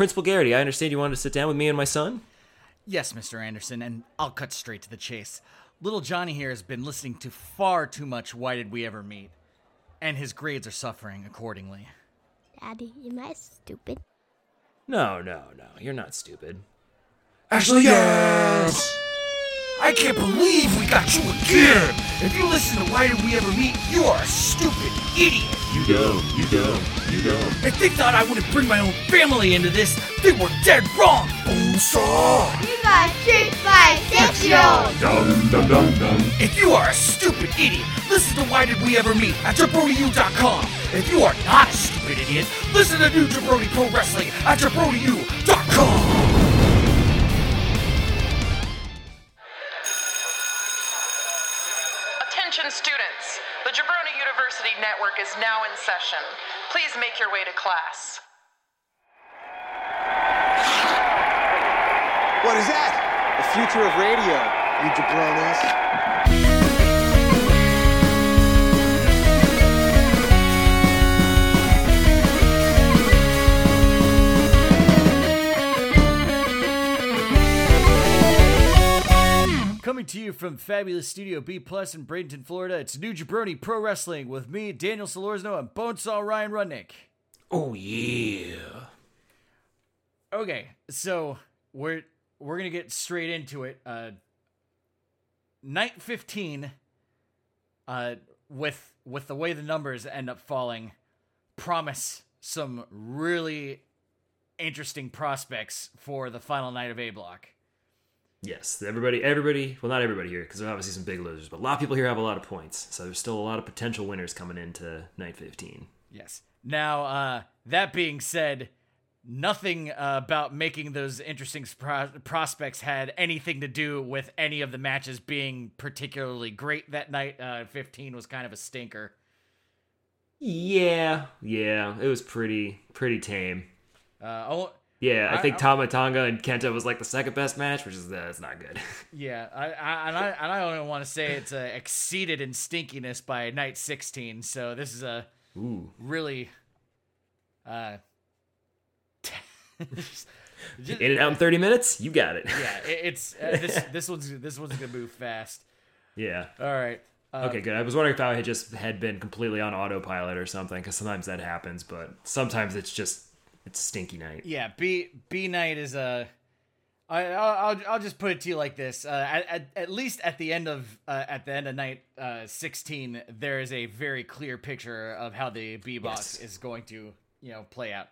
Principal Garrity, I understand you wanted to sit down with me and my son? Yes, Mr. Anderson, and I'll cut straight to the chase. Little Johnny here has been listening to far too much Why Did We Ever Meet? And his grades are suffering accordingly. Daddy, am I stupid? No, no, no. You're not stupid. Actually, yes! I can't believe we got you again! If you listen to Why Did We Ever Meet, you are a stupid idiot! You don't, you don't, you don't. If they thought I wouldn't bring my own family into this, they were dead wrong! Bonesaw! You got tricked by a six-year-old. Dum dum dum dum. If you are a stupid idiot, listen to Why Did We Ever Meet at JabroniU.com. If you are not a stupid idiot, listen to New Jabroni Pro Wrestling at JabroniU.com. Attention students, the Jabroni University Network is now in session. Please make your way to class. What is that? The future of radio, you jabronis. Coming to you from fabulous Studio B Plus in Bradenton, Florida, it's New Jabroni Pro Wrestling with me, Daniel Solorzano, and Bonesaw Ryan Rudnick. Oh, yeah. Okay, so we're we're gonna get straight into it. Uh, night fifteen. Uh, with with the way the numbers end up falling, promise some really interesting prospects for the final night of A Block. Yes, everybody, everybody, well, not everybody here, because there's obviously some big losers, but a lot of people here have a lot of points. So there's still a lot of potential winners coming into night 15. Yes. Now, uh, that being said, nothing uh, about making those interesting pro- prospects had anything to do with any of the matches being particularly great that night. Uh, 15 was kind of a stinker. Yeah, yeah, it was pretty, pretty tame. Uh, oh, Yeah, I, I- think Tama Tonga and Kenta was like the second best match, which is that's not good. yeah, I, I, and I and I don't want to say it's uh, exceeded in stinkiness by night 16. So this is a Ooh, really, uh, just- in and out in 30 minutes, you got it. yeah, it, it's uh, this this one's this one's gonna move fast. yeah. All right. Uh, Okay, good. I was wondering if I had just had been completely on autopilot or something, because sometimes that happens, but sometimes it's just it's stinky night. Yeah, B B night is a. I I'll I'll- I'll just put it to you like this. Uh, at, at at least at the end of uh, at the end of night uh, sixteen, there is a very clear picture of how the B box Yes. is going to you know play out.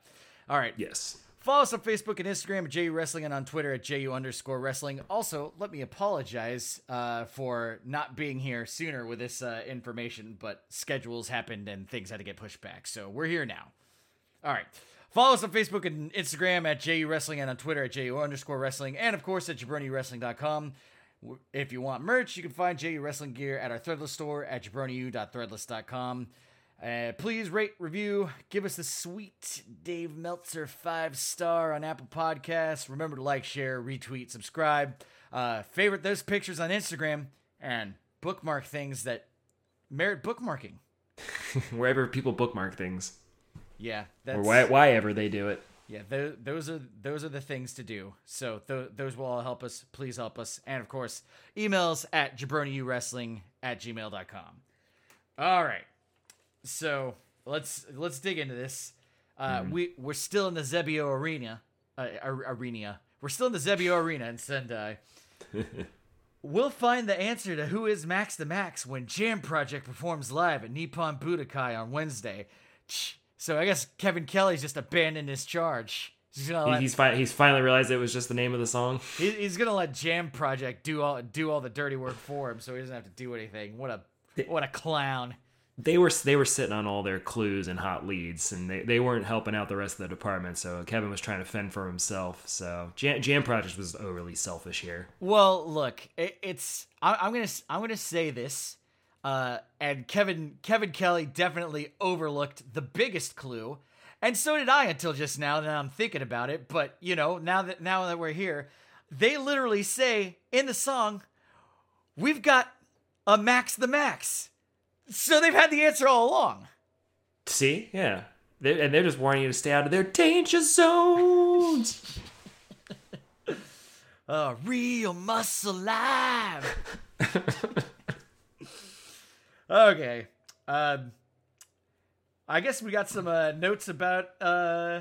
All right. Yes. Follow us on Facebook and Instagram at JU Wrestling and on Twitter at JU underscore wrestling. Also, let me apologize uh, for not being here sooner with this uh, information, but schedules happened and things had to get pushed back. So we're here now. All right. Follow us on Facebook and Instagram at JU Wrestling and on Twitter at JU underscore wrestling and of course at jabroniwrestling.com. If you want merch, you can find JU Wrestling gear at our Threadless store at jabroniu.threadless.com. Uh, please rate, review, give us the sweet Dave Meltzer five star on Apple Podcasts. Remember to like, share, retweet, subscribe, uh, favorite those pictures on Instagram, and bookmark things that merit bookmarking. Wherever people bookmark things, Yeah, that's or why, why ever they do it. Yeah, th- those are those are the things to do. So th- those will all help us. Please help us. And of course, emails at jabroniuwrestling at gmail.com. All right. So let's let's dig into this. Uh, We we're still in the Xebio arena. Uh, arena. We're still in the Xebio arena in Sendai. We'll find the answer to who is Max the Max when Jam Project performs live at Nippon Budokan on Wednesday. So I guess Kevin Kelly's just abandoned his charge. He's gonna let, he's fi- he's finally realized it was just the name of the song. he- he's gonna let Jam Project do all do all the dirty work for him, so he doesn't have to do anything. What a what a clown! They were they were sitting on all their clues and hot leads, and they, they weren't helping out the rest of the department. So Kevin was trying to fend for himself. So Jam, Jam Project was overly selfish here. Well, look, it, it's I, I'm gonna I'm gonna say this, uh, and Kevin Kevin Kelly definitely overlooked the biggest clue, and so did I until just now. That I'm thinking about it, but you know now that now that we're here, they literally say in the song, "We've got a Max the Max," so they've had the answer all along. See, yeah, They're, and they're just warning you to stay out of their danger zones. Uh, real muscle live. okay. Um, I guess we got some uh, notes about uh,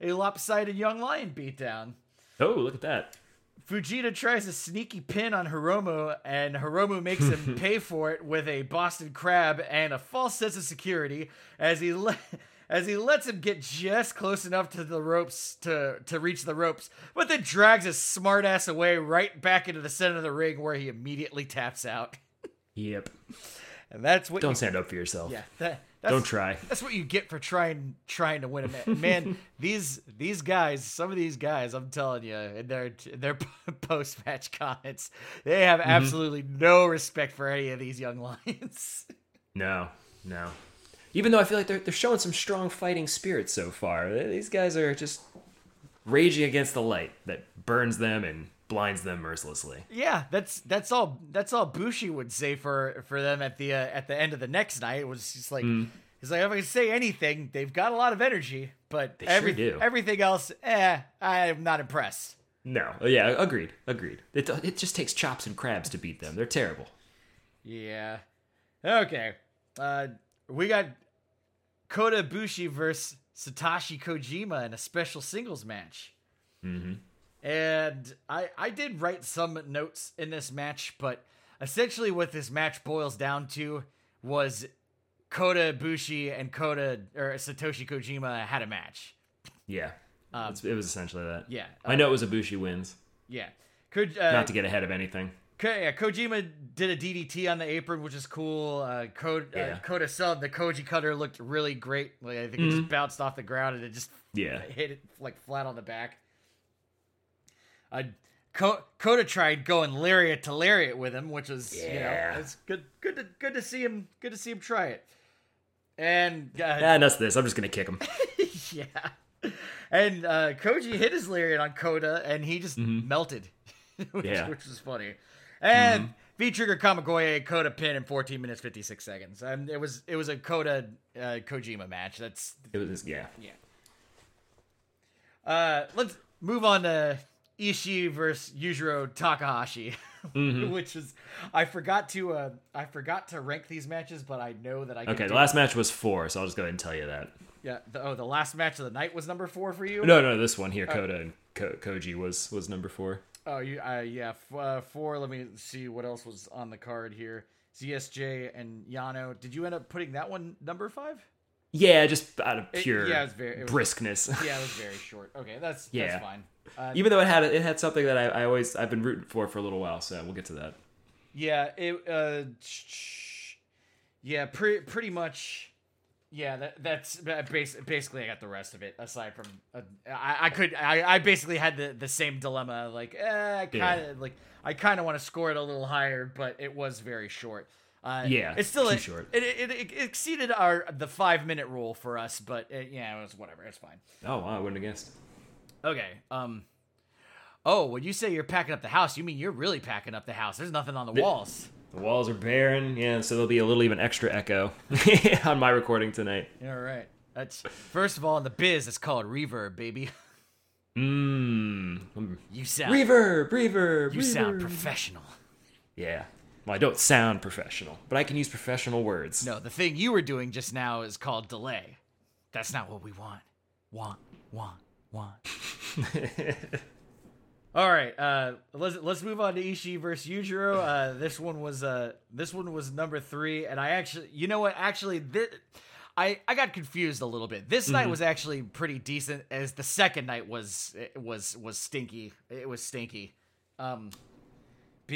a lopsided young lion beatdown. oh, look at that. Fujita tries a sneaky pin on Hiromu, and Hiromu makes him pay for it with a Boston Crab and a false sense of security as he le- as he lets him get just close enough to the ropes to to reach the ropes, but then drags his smartass away right back into the center of the ring where he immediately taps out. Yep. And that's what Don't you, stand up for yourself. yeah, that, that's, Don't try. That's what you get for trying trying to win a match. Man, these these guys, some of these guys, I'm telling you, in their in their post match comments, they have mm-hmm. absolutely no respect for any of these young lions. No, no. Even though I feel like they're they're showing some strong fighting spirit so far. These guys are just raging against the light that burns them and blinds them mercilessly. yeah, that's that's all that's all Bushi would say for for them at the uh, at the end of the next night. It was just like he's like if I can say anything, they've got a lot of energy, but They sure every, do. everything else, eh, I'm not impressed. No, yeah, agreed, agreed. It it just takes chops and crabs to beat them. They're terrible. Yeah. Okay. Uh, we got Kota Ibushi versus Satoshi Kojima in a special singles match. Mm-hmm. And I I did write some notes in this match, but essentially what this match boils down to was Kota Ibushi and Kota or Satoshi Kojima had a match. Yeah, It's- it was essentially that. yeah, I know it was Ibushi wins. Yeah. Ko- uh, Not to get ahead of anything. Ko- yeah, Kojima did a DDT on the apron, which is cool. Uh, Ko- Yeah. uh, Kota sub the Koji cutter looked really great. Like I think it just bounced off the ground and it just Yeah. hit it like flat on the back. Ko- Kota tried going lariat to lariat with him, which was you know it's good good to good to see him good to see him try it. And uh, Ah, nuts this. I'm just gonna kick him. yeah. And uh, Koji hit his lariat on Kota, and he just melted, which, Yeah. which was funny. And V Trigger Kamigoye Kota pin in 14 minutes 56 seconds. And it was it was a Kota uh, Kojima match. That's It was yeah. uh, let's move on to Ishii versus Yujiro Takahashi, which is I forgot to uh, I forgot to rank these matches, but I know that I can Okay, the last match was four, so I'll just go ahead and tell you that. yeah the, oh the last match of the night was number four for you. No, no, this one here, Kota and Ko- Koji was was number four. Oh, you, uh, yeah, f- uh, four. Let me see what else was on the card here. ZSJ and Yano. Did you end up putting that one number five? Yeah, just out of It- pure yeah, it was very- it was- briskness. Yeah, it was very short. Okay, that's Yeah. that's fine. Uh, Even though it had it had something that I, I always I've been rooting for for a little while, so we'll get to that. yeah, it. Uh, yeah, pretty pretty much. Yeah, that that's bas- basically I got the rest of it. Aside from, uh, I I could I, I basically had the the same dilemma. Like, eh, I kind of like I kind of want to score it a little higher, but it was very short. Uh, Yeah, it's still too a- short. It, it, it exceeded our the five minute rule for us, but it, yeah, it was whatever. It's fine. Oh wow, I wouldn't have guessed. Okay. Um. Oh, when you say you're packing up the house, you mean you're really packing up the house. There's nothing on the walls. The walls are barren, yeah, so there'll be a little even extra echo on my recording tonight. All right. That's first of all in the biz. It's called reverb, baby. Mmm. You sound Reverb, reverb, you sound professional. Yeah. Well, I don't sound professional, but I can use professional words. No, the thing you were doing just now is called delay. That's not what we want. Want, want, want. All right, uh, let's let's move on to Ishii versus Yujiro. Uh, this one was uh, this one was number three, and I actually, you know what? Actually, this, I I got confused a little bit. This night was actually pretty decent, as the second night was it was was stinky. It was stinky, um,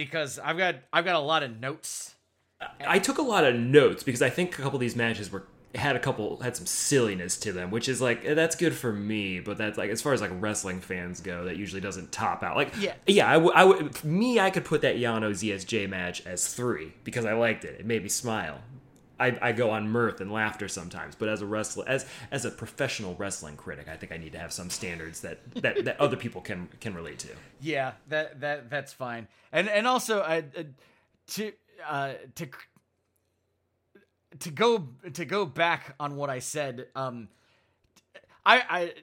because I've got I've got a lot of notes. I took a lot of notes because I think a couple of these matches were had a couple had some silliness to them, which is like that's good for me, but that's like as far as like wrestling fans go, that usually doesn't top out. Like Yeah. yeah, I would I would me I could put that Yano ZSJ match as three because I liked it. It made me smile. I, I go on mirth and laughter sometimes, but as a wrestler, as as a professional wrestling critic, I think I need to have some standards that that, that other people can can relate to. Yeah, that that that's fine. And and also I uh, to uh to to go to go back on what I said um I I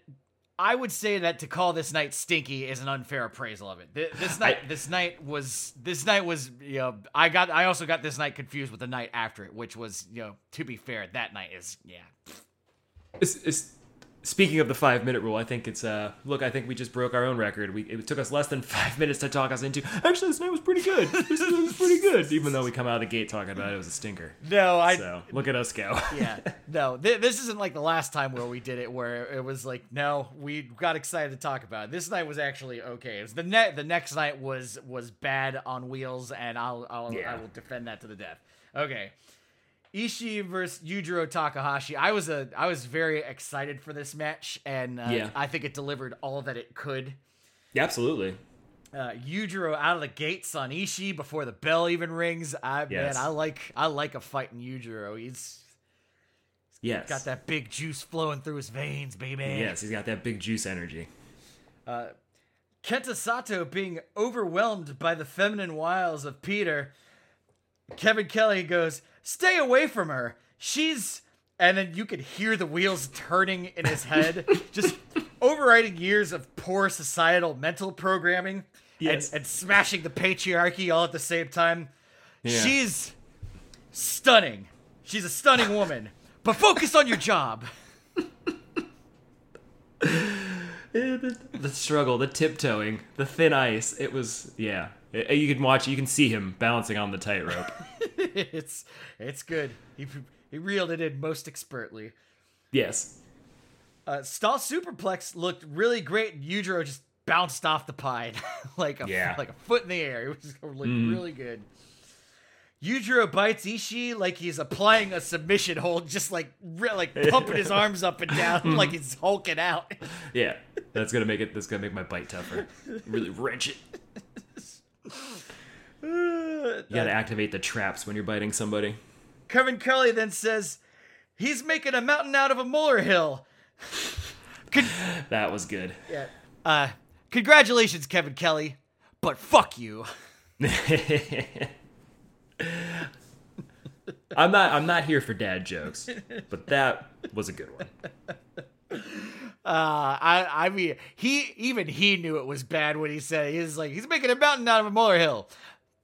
I would say that to call this night stinky is an unfair appraisal of it. Th- This night, I- this night was this night was you know I got I also got this night confused with the night after it, which was you know to be fair, that night is yeah. It's, it's, speaking of the five minute rule, I think it's uh look. I think we just broke our own record. We it took us less than five minutes to talk us into. Actually, this night was pretty good. This night was pretty good, even though we come out of the gate talking about it, it was a stinker. No, I So look at us go. yeah no th- this isn't like the last time where we did it where it was like no we got excited to talk about it this night was actually okay it was the net the next night was was bad on wheels and i'll, I'll i will defend that to the death okay Ishii versus Yujiro Takahashi. I was a I was very excited for this match, and uh, Yeah. I think it delivered all that it could. Yeah, absolutely. Uh, Yujiro out of the gates on Ishii before the bell even rings. I Yes. man, I like I like a fight in Yujiro. He's Yes. He's got that big juice flowing through his veins, baby. Yes, he's got that big juice energy. Kenta Sato being overwhelmed by the feminine wiles of Pieter. Kevin Kelly goes, "Stay away from her. She's." And then you could hear the wheels turning in his head, just overriding years of poor societal mental programming Yes. and, and smashing the patriarchy all at the same time. Yeah. She's stunning. She's a stunning woman. But focus on your job. Yeah, the, the struggle, the tiptoeing, the thin ice. It was yeah. Uh, You can watch. You can see him balancing on the tightrope. it's it's good. He he reeled it in most expertly. yes. Uh, Stall Superplex looked really great. Yujiro just bounced off the pine like a Yeah. like a foot in the air. It was looked really good. Yujiro bites Ishii like he's applying a submission hold, just like re- like pumping his arms up and down like he's hulking out. Yeah. That's gonna make it. That's gonna make my bite tougher. Really wrench it. You gotta activate the traps when you're biting somebody. Kevin Kelly then says he's making a mountain out of a molehill. Con- That was good. yeah. Uh, congratulations, Kevin Kelly, but fuck you. I'm not. I'm not here for dad jokes, but that was a good one. Uh, I I mean, he even he knew it was bad when he said it. he was like he's making a mountain out of a molehill.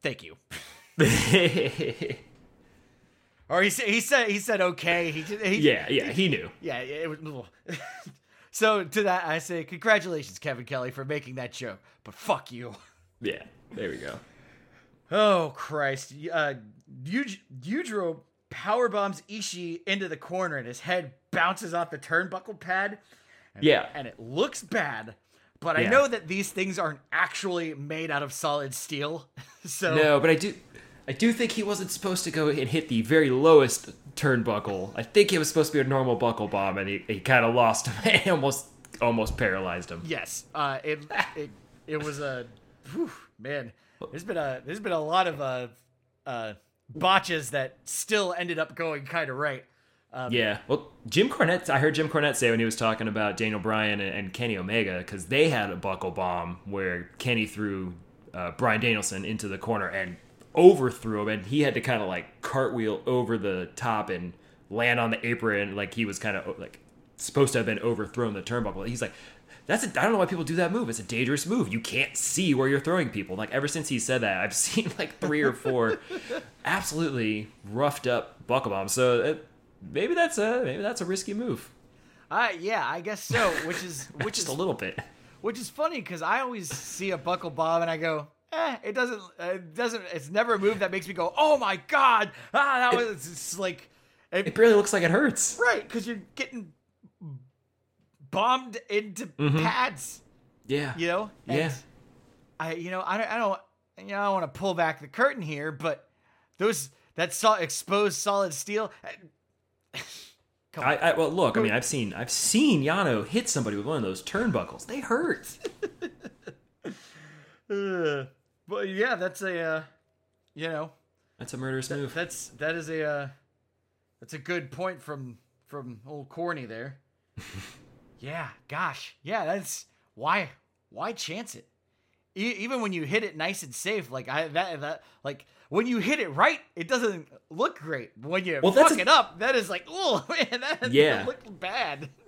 Thank you. Or he said he said he said okay. He, he yeah, yeah. He knew. yeah. It was. so to that I say congratulations, Kevin Kelly, for making that joke. But fuck you. Yeah. There we go. Oh Christ! Uh, Yuj- Yujiro power bombs Ishii into the corner, and his head bounces off the turnbuckle pad. And, Yeah. and it looks bad. But I know that these things aren't actually made out of solid steel. so No, but I do. I do think he wasn't supposed to go and hit the very lowest turnbuckle. I think it was supposed to be a normal buckle bomb, and he, he kind of lost him and almost almost paralyzed him. yes, uh, it it it was a whew, man. There's been a there's been a lot of uh, uh, botches that still ended up going kind of right. Yeah. Well, Jim Cornette, I heard Jim Cornette say when he was talking about Daniel Bryan and, and Kenny Omega, because they had a buckle bomb where Kenny threw uh, Bryan Danielson into the corner and overthrew him, and he had to kind of like cartwheel over the top and land on the apron like he was kind of like supposed to have been overthrown the turnbuckle. He's like, that's a, I don't know why people do that move. It's a dangerous move. You can't see where you're throwing people. Like ever since he said that, I've seen like three or four absolutely roughed up buckle bombs. So uh, maybe that's a maybe that's a risky move. Uh, yeah, I guess so. Which is which Just is a little bit. which is funny because I always see a buckle bob and I go, eh, it doesn't, it doesn't, it's never a move that makes me go, oh my god, ah, that was it's like, it, It barely looks like it hurts. right, because you're getting bombed into pads, Yeah. you know. And Yeah. I, you know, I don't, I don't, you know, I don't want to pull back the curtain here, but those that saw exposed solid steel. I, I well look. I mean, I've seen I've seen Yano hit somebody with one of those turnbuckles. They hurt. Uh, but yeah, that's a, uh, you know, That's a murderous move. That's that is a uh, that's a good point from from old corny there. yeah, gosh, yeah, that's why why chance it? E- even when you hit it nice and safe, like I that that like when you hit it right, it doesn't look great. When you Well, fuck a- it up, that is like oh man, that Yeah. looked bad.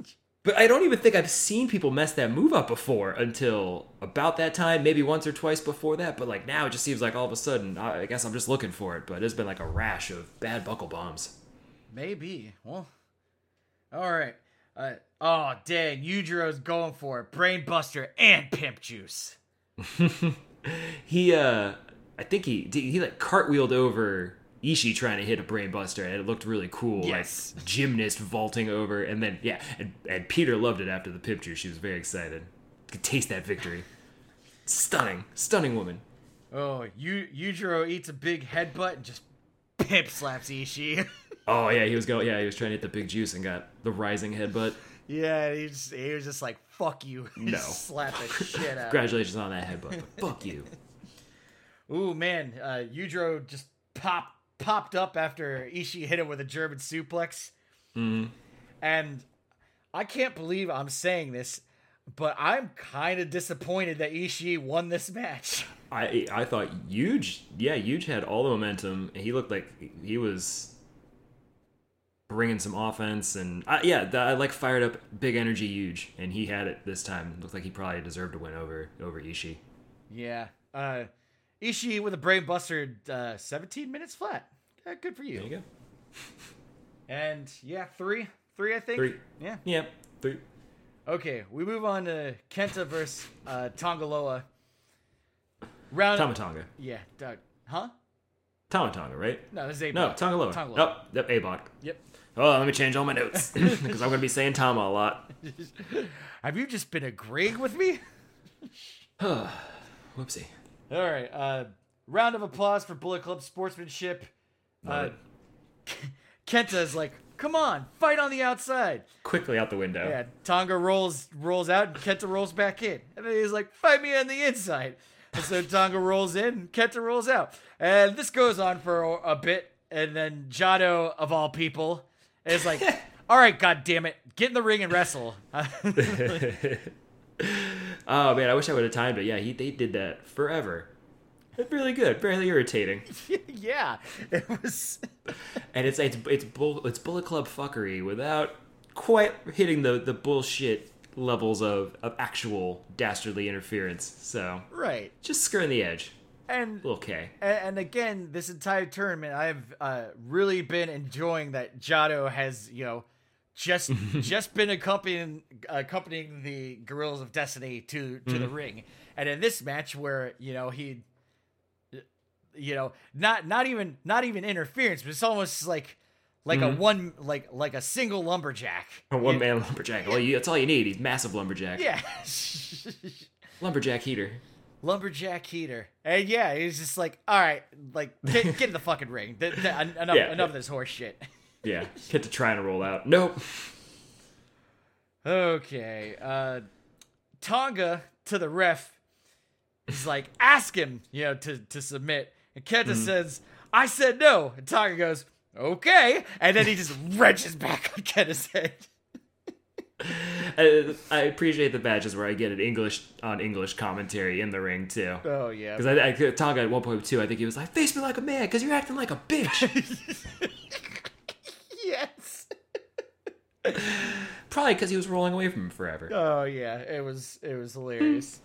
But I don't even think I've seen people mess that move up before until about that time, maybe once or twice before that. But like now, it just seems like all of a sudden, I guess I'm just looking for it. But there's been like a rash of bad buckle bombs. Maybe. Well, all right. Uh, oh, dang. Yujiro's going for it. Brain Buster and Pimp Juice. He, uh, I think he he like cartwheeled over Ishii trying to hit a brainbuster, and it looked really cool. Yes. Like gymnast vaulting over, and then yeah, and, and Pieter loved it after the picture. She was very excited. Could taste that victory. Stunning, stunning woman. Oh, Yu- Yujiro eats a big headbutt and just pip slaps Ishii. Oh yeah, he was going. Yeah, he was trying to hit the big juice and got the rising headbutt. yeah, he, just, he was just like, fuck you. No. Slap the shit out. Congratulations on that headbutt. But fuck you. Ooh, man. Uh, Yujiro just pop, popped up after Ishii hit him with a German suplex. And I can't believe I'm saying this, but I'm kind of disappointed that Ishii won this match. I I thought huge. Yeah, huge had all the momentum. He looked like he was bringing some offense, and I, yeah, the, I like fired up, big energy, huge, and he had it this time. Looked like he probably deserved to win over over Ishii. Yeah. Uh, Ishii with a brain buster, uh, 17 minutes flat. Yeah, good for you. There you go. And yeah, three, three, I think. Three. Yeah. Yeah, three. Okay, we move on to Kenta versus uh, Tongaloa. Round. Tama Tonga. Yeah. Doug. Huh? Tama Tonga, right? No, this is a No, Tongaloa. Tongaloa. Oh, yep, A-Bot. Yep. Oh, let me change all my notes because I'm going to be saying Tama a lot. Have you just been agreeing with me? Whoopsie. All right. Uh, round of applause for Bullet Club sportsmanship. Uh. Kenta is like, "Come on, fight on the outside." Quickly out the window. Yeah, Tonga rolls rolls out and Kenta rolls back in. And then he's like, fight me on the inside. And so Tonga rolls in and Kenta rolls out. And this goes on for a, a bit. And then Jado, of all people, is like, all right, god damn it, get in the ring and wrestle. Oh man, I wish I would have timed it. Yeah, he they did that forever. Really good, really irritating. yeah, it was. and it's it's it's bull, it's Bullet Club fuckery without quite hitting the the bullshit levels of of actual dastardly interference. So Right. just skirting the edge. And Okay. And, and again, this entire tournament, I've uh, really been enjoying that Jado has, you know, just just been accompanying accompanying the Guerrillas of Destiny to to the mm. ring, and in this match where you know he, you know, not not even not even interference, but it's almost like like a mm-hmm. one like like a single lumberjack. A one man lumberjack. Well, you, that's all you need. He's massive lumberjack. Yeah. Lumberjack heater. lumberjack heater. And yeah, he's just like, all right, like get, get in the fucking ring. Th- th- enough, Yeah. enough of this horse shit. Yeah. Hit to trying to roll out. Nope. Okay, uh, Tonga to the ref is like, ask him, you know, to to submit. And Kenta says, I said no. And Tonga goes, okay, and then he just wrenches back on Kenta's head. I, I appreciate the badges where I get an English on English commentary in the ring too. Oh yeah, Because I, I Tonga at one point too, I think he was like, "Face me like a man, because you're acting like a bitch." yes. Probably because he was rolling away from him forever. Oh yeah, it was it was hilarious.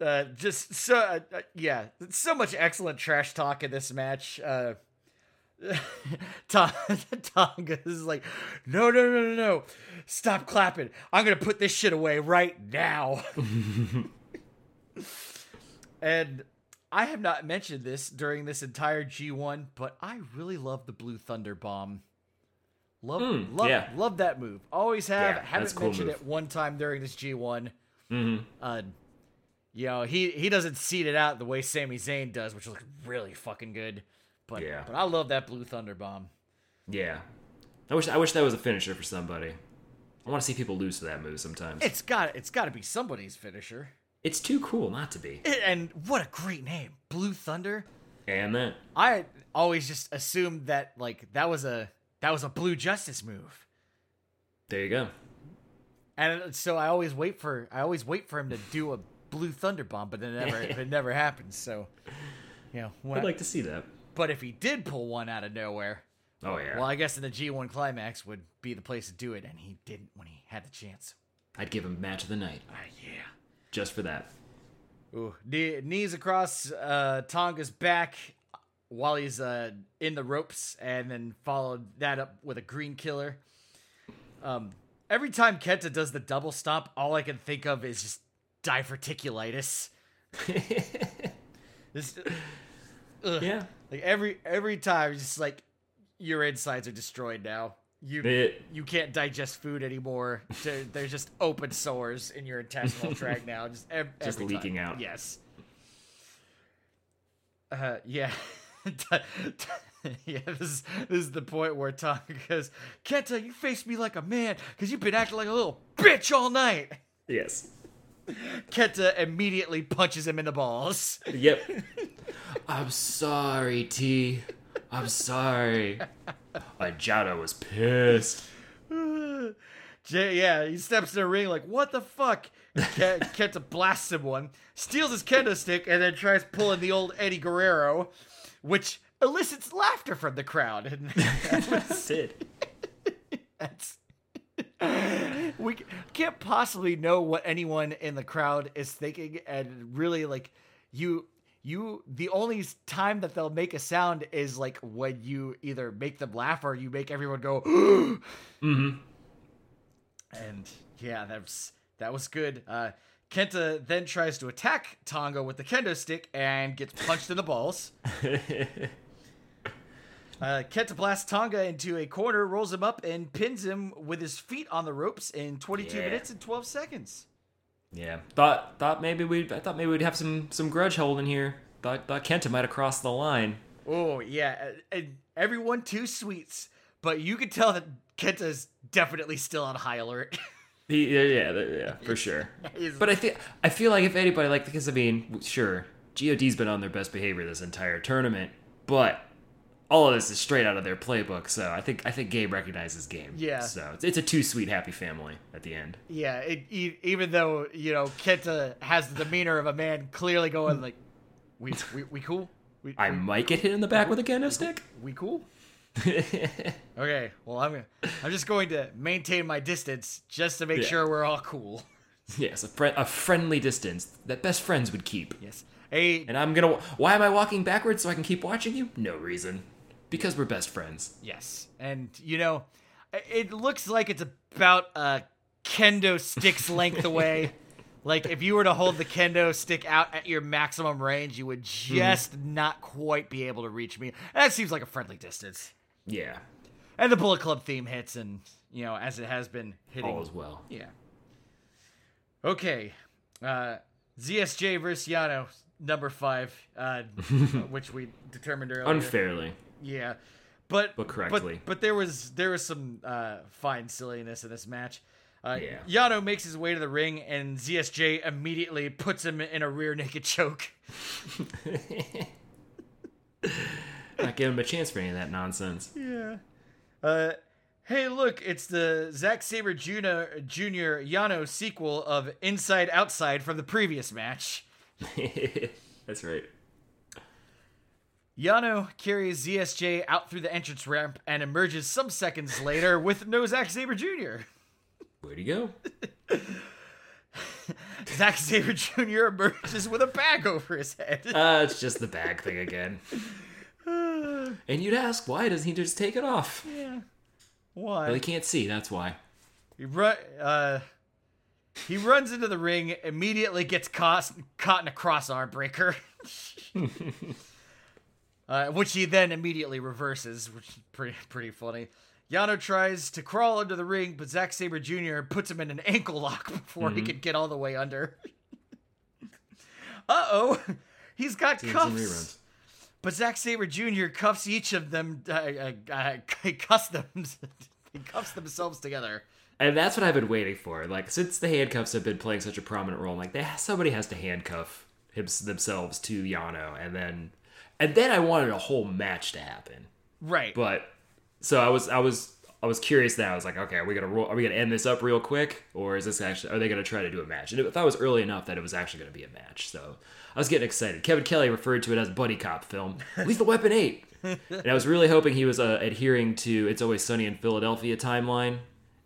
uh, just so uh, uh, yeah, so much excellent trash talk in this match. Uh, Tonga is like, no, no, no, no, no, stop clapping. I'm gonna put this shit away right now. and I have not mentioned this during this entire G1, but I really love the Blue Thunder Bomb. Love, Mm, love, yeah. love that move. Always have. Yeah, Haven't cool mentioned move. it one time during this G1. Mm-hmm. Uh, you know, he he doesn't seed it out the way Sami Zayn does, which looks really fucking good. But Yeah. but I love that Blue Thunder Bomb. Yeah, I wish I wish that was a finisher for somebody. I want to see people lose to that move sometimes. It's got it's got to be somebody's finisher. it's too cool not to be. And what a great name, Blue Thunder. And that. I always just assumed that like that was a that was a Blue Justice move. There you go. And so I always wait for I always wait for him to do a Blue Thunder Bomb, but it never it never happens. So, you know, I'd I- like to see that. But if he did pull one out of nowhere, Oh yeah. Well, I guess in the G1 climax would be the place to do it, and he didn't when he had the chance. I'd give him match of the night Ah, yeah. just for that. Ooh, knee, knees across uh, Tonga's back while he's uh, in the ropes, and then followed that up with a green killer. Um, every time Kenta does the double stomp, all I can think of is just diverticulitis. This- ugh. Yeah. Like every every time, it's just like your insides are destroyed now. You It- you can't digest food anymore. There- There's just open sores in your intestinal tract now. Just ev- Just every time. leaking out. Yes. Uh, yeah. yeah, this is, this is the point where Tonga goes, Kenta, you face me like a man because you've been acting like a little bitch all night. Yes. Kenta immediately punches him in the balls. Yep. I'm sorry, T. I'm sorry. Ajado was pissed. Jay, yeah, he steps in the ring like, what the fuck? Ke- Kenta blasts him one, steals his kendo stick, and then tries pulling the old Eddie Guerrero, which elicits laughter from the crowd. And Sid. that's we can't possibly know what anyone in the crowd is thinking, and really like you. You the only time that they'll make a sound is like when you either make them laugh or you make everyone go Mm-hmm. And yeah, that's that was good. Uh, Kenta then tries to attack Tonga with the kendo stick and gets punched in the balls. Uh, Kenta blasts Tonga into a corner, rolls him up, and pins him with his feet on the ropes in 22 Yeah. minutes and 12 seconds. Yeah. Thought thought maybe we'd I thought maybe we'd have some some grudge holding here. Thought thought Kenta might have crossed the line. Oh yeah, uh, and everyone two sweets, but you could tell that Kenta's definitely still on high alert. He, yeah, yeah, yeah, for sure. But I think I feel like if anybody like because I mean, sure, God's been on their best behavior this entire tournament, but all of this is straight out of their playbook. So I think I think Gabe recognizes game. Yeah. So it's, it's a two sweet happy family at the end. Yeah, it, even though you know Kenta has the demeanor of a man, clearly going like, "We we, we cool? We, I we, might get hit in the back with a kendo stick. we cool?" okay, well I'm I'm just going to maintain my distance just to make Yeah. sure we're all cool. yes, a, fri a friendly distance that best friends would keep. Yes. A And I'm gonna. Why am I walking backwards so I can keep watching you? No reason. Because we're best friends. yes, and you know, it looks like it's about a kendo stick's length away. Like if you were to hold the kendo stick out at your maximum range, you would mm-hmm. just not quite be able to reach me. That seems like a friendly distance. Yeah. And the Bullet Club theme hits, and you know, as it has been hitting. All is well. Yeah. Okay. Uh, ZSJ versus Yano, number five, uh, which we determined earlier. Unfairly. Yeah. But But correctly. But, but there was there was some uh, fine silliness in this match. Uh, Yeah. Yano makes his way to the ring, and ZSJ immediately puts him in a rear naked choke. Not giving him a chance for any of that nonsense. Yeah. Uh, hey, look, it's the Zack Sabre Jr. Jr. Yano sequel of Inside Outside from the previous match. That's right. Yano carries ZSJ out through the entrance ramp and emerges some seconds later with no Zack Sabre Jr. Where'd he go? Zack Sabre Jr. emerges with a bag over his head. Uh, it's just the bag thing again. And you'd ask, why doesn't he just take it off? Yeah. Why? Well, he can't see, that's why. He run, uh, he runs into the ring, immediately gets caught, caught in a cross arm breaker, uh, which he then immediately reverses, which is pretty pretty funny. Yano tries to crawl under the ring, but Zack Sabre Jr. puts him in an ankle lock before he can get all the way under. uh oh, he's got Seen cuffs. But Zack Sabre Jr. cuffs each of them, uh, uh, uh, customs, he cuffs themselves together. And that's what I've been waiting for. Like, since the handcuffs have been playing such a prominent role, I'm like, they, somebody has to handcuff him, themselves to Yano. And then, and then I wanted a whole match to happen. Right. But so I was I was I was curious now. I was like, okay, are we gonna roll, are we gonna end this up real quick, or is this actually are they gonna try to do a match? And I thought it was early enough that it was actually gonna be a match, so I was getting excited. Kevin Kelly referred to it as buddy cop film, Lethal Weapon Eight, and I was really hoping he was uh, adhering to It's Always Sunny in Philadelphia timeline,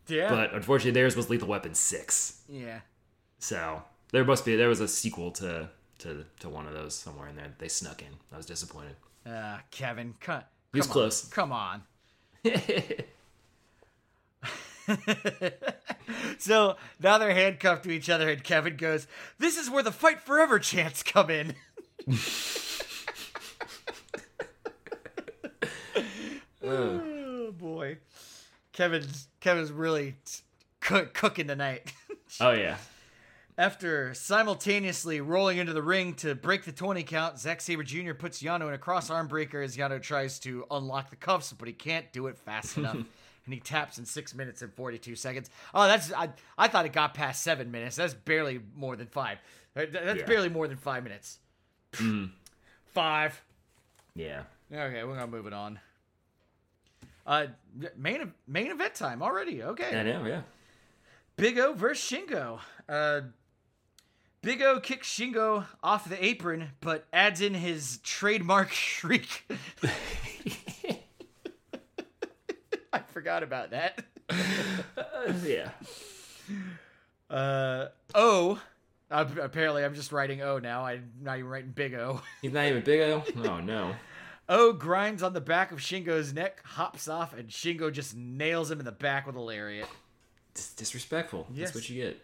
Yeah. but unfortunately theirs was Lethal Weapon Six. yeah. So there must be there was a sequel to to to one of those somewhere in there. They snuck in. I was disappointed. Uh, Kevin, cut. He was on, close. Come on. so now they're handcuffed to each other, and Kevin goes, "This is where the fight forever chants come in." oh boy, Kevin's Kevin's really cook, cooking tonight. Oh yeah. After simultaneously rolling into the ring to break the 20 count, Zack Sabre Jr. puts Yano in a cross arm breaker as Yano tries to unlock the cuffs, but he can't do it fast enough. and he taps in 6 minutes and 42 seconds. Oh, that's I, I thought it got past 7 minutes. That's barely more than 5. That's Yeah. barely more than 5 minutes. 5. Yeah. Okay, we're going to move it on. Uh main main event time already. Okay. I know. Yeah. Big O versus Shingo. Uh, Big O kicks Shingo off the apron, but adds in his trademark shriek. Forgot about that. Yeah. Uh, O. Uh, apparently, I'm just writing O now. I'm not even writing Big O. He's not even big O. Oh no. O grinds on the back of Shingo's neck, hops off, and Shingo just nails him in the back with a lariat. Dis- disrespectful. Yes. That's what you get.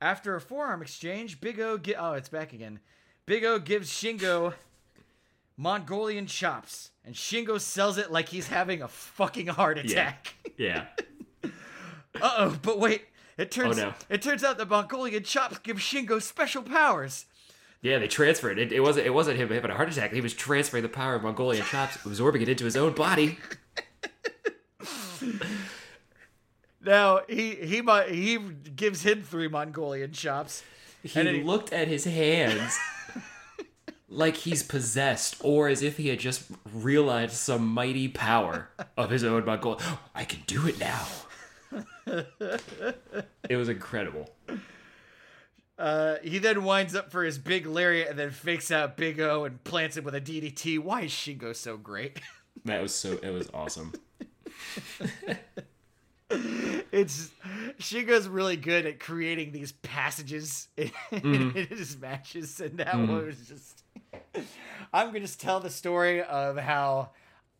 After a forearm exchange, Big O get oh, it's back again. Big O gives Shingo Mongolian chops, and Shingo sells it like he's having a fucking heart attack. Yeah. Uh oh, but wait, it turns Oh, no. it turns out the Mongolian chops give Shingo special powers. Yeah, they transferred it. It wasn't. It wasn't him having a heart attack. He was transferring the power of Mongolian chops, absorbing it into his own body. Now he he he gives him three Mongolian chops. He he- looked at his hands like he's possessed, or as if he had just realized some mighty power of his own Mongolian. I can do it now. it was incredible. Uh, he then winds up for his big lariat and then fakes out Big O and plants it with a DDT. Why is Shingo so great? That was so. It was awesome. it's Shingo's really good at creating these passages in, in his matches, and that one was just. I'm gonna just tell the story of how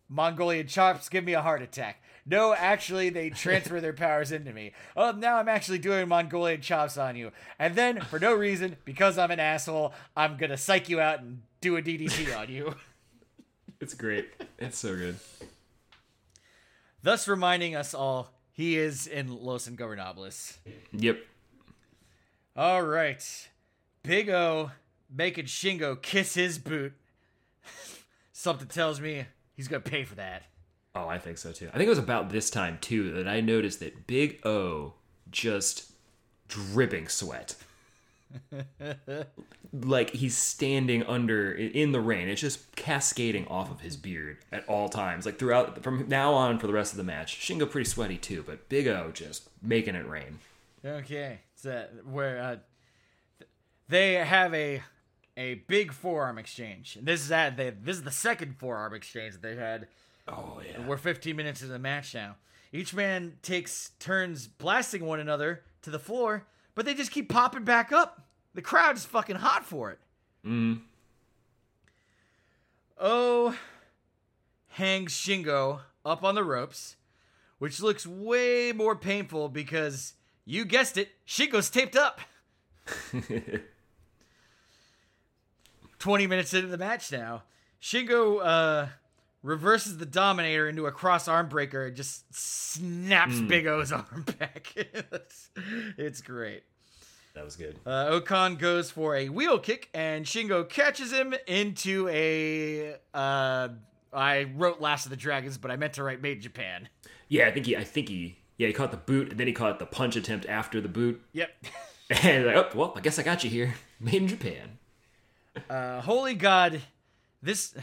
Mongolian chops give me a heart attack. No, actually, they transfer their powers into me. Oh, now I'm actually doing Mongolian chops on you, and then for no reason, because I'm an asshole, I'm gonna psych you out and do a DDT on you. It's great. It's so good. Thus reminding us all he is in Los Ingobernables. Yep. All right. Big O making Shingo kiss his boot. Something tells me he's going to pay for that. Oh, I think so too. I think it was about this time too that I noticed that Big O just dripping sweat. like he's standing under in the rain. It's just cascading off of his beard at all times. Like throughout from now on for the rest of the match. Shingo pretty sweaty too, but Big O just making it rain. Okay. So where uh, they have a a big forearm exchange. And this is at they, this is the second forearm exchange that they've had. Oh yeah. We're 15 minutes into the match now. Each man takes turns blasting one another to the floor, but they just keep popping back up. The crowd is fucking hot for it. Mm. Oh hangs Shingo up on the ropes, which looks way more painful because you guessed it, Shingo's taped up. 20 minutes into the match now. Shingo uh, reverses the Dominator into a cross arm breaker and just snaps Big O's arm back. it's, it's great. That was good. Uh, O-Khan goes for a wheel kick, and Shingo catches him into a. Uh, I wrote Last of the Dragons, but I meant to write Made in Japan. Yeah, I think he I think he yeah, he caught the boot and then he caught the punch attempt after the boot. Yep. And like, oh well, I guess I got you here. Made in Japan. Uh, holy God, this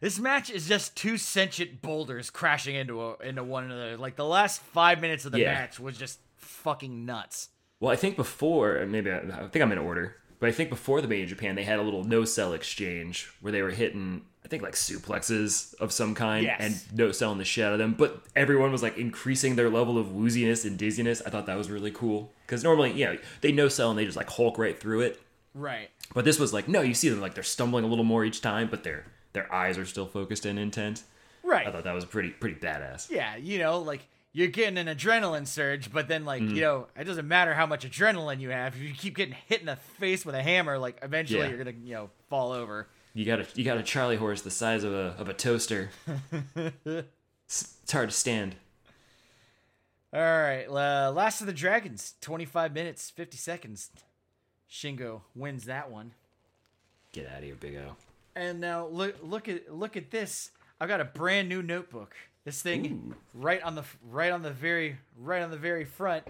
This match is just two sentient boulders crashing into a, into one another. Like the last five minutes of the Yeah. match was just fucking nuts. Well, I think before, maybe I, I think I'm in order, but I think before the Made in Japan, they had a little no sell exchange where they were hitting, I think like suplexes of some kind Yes. and no selling the shit out of them. But everyone was like increasing their level of wooziness and dizziness. I thought that was really cool because normally, you know, they no sell and they just like hulk right through it. Right. But this was like, no, you see them like they're stumbling a little more each time, but their their eyes are still focused and intent. Right. I thought that was pretty pretty badass. Yeah, you know, like you're getting an adrenaline surge, but then like Mm-hmm. you know, it doesn't matter how much adrenaline you have. If you keep getting hit in the face with a hammer, like eventually Yeah. you're gonna you know fall over. You got a you got a Charlie horse the size of a of a toaster. it's, it's hard to stand. All right, uh, Last of the Dragons, 25 minutes, 50 seconds. Shingo wins that one. Get out of here, Big O. And now look look at look at this. I've got a brand new notebook. This thing right on the right on the very right on the very front.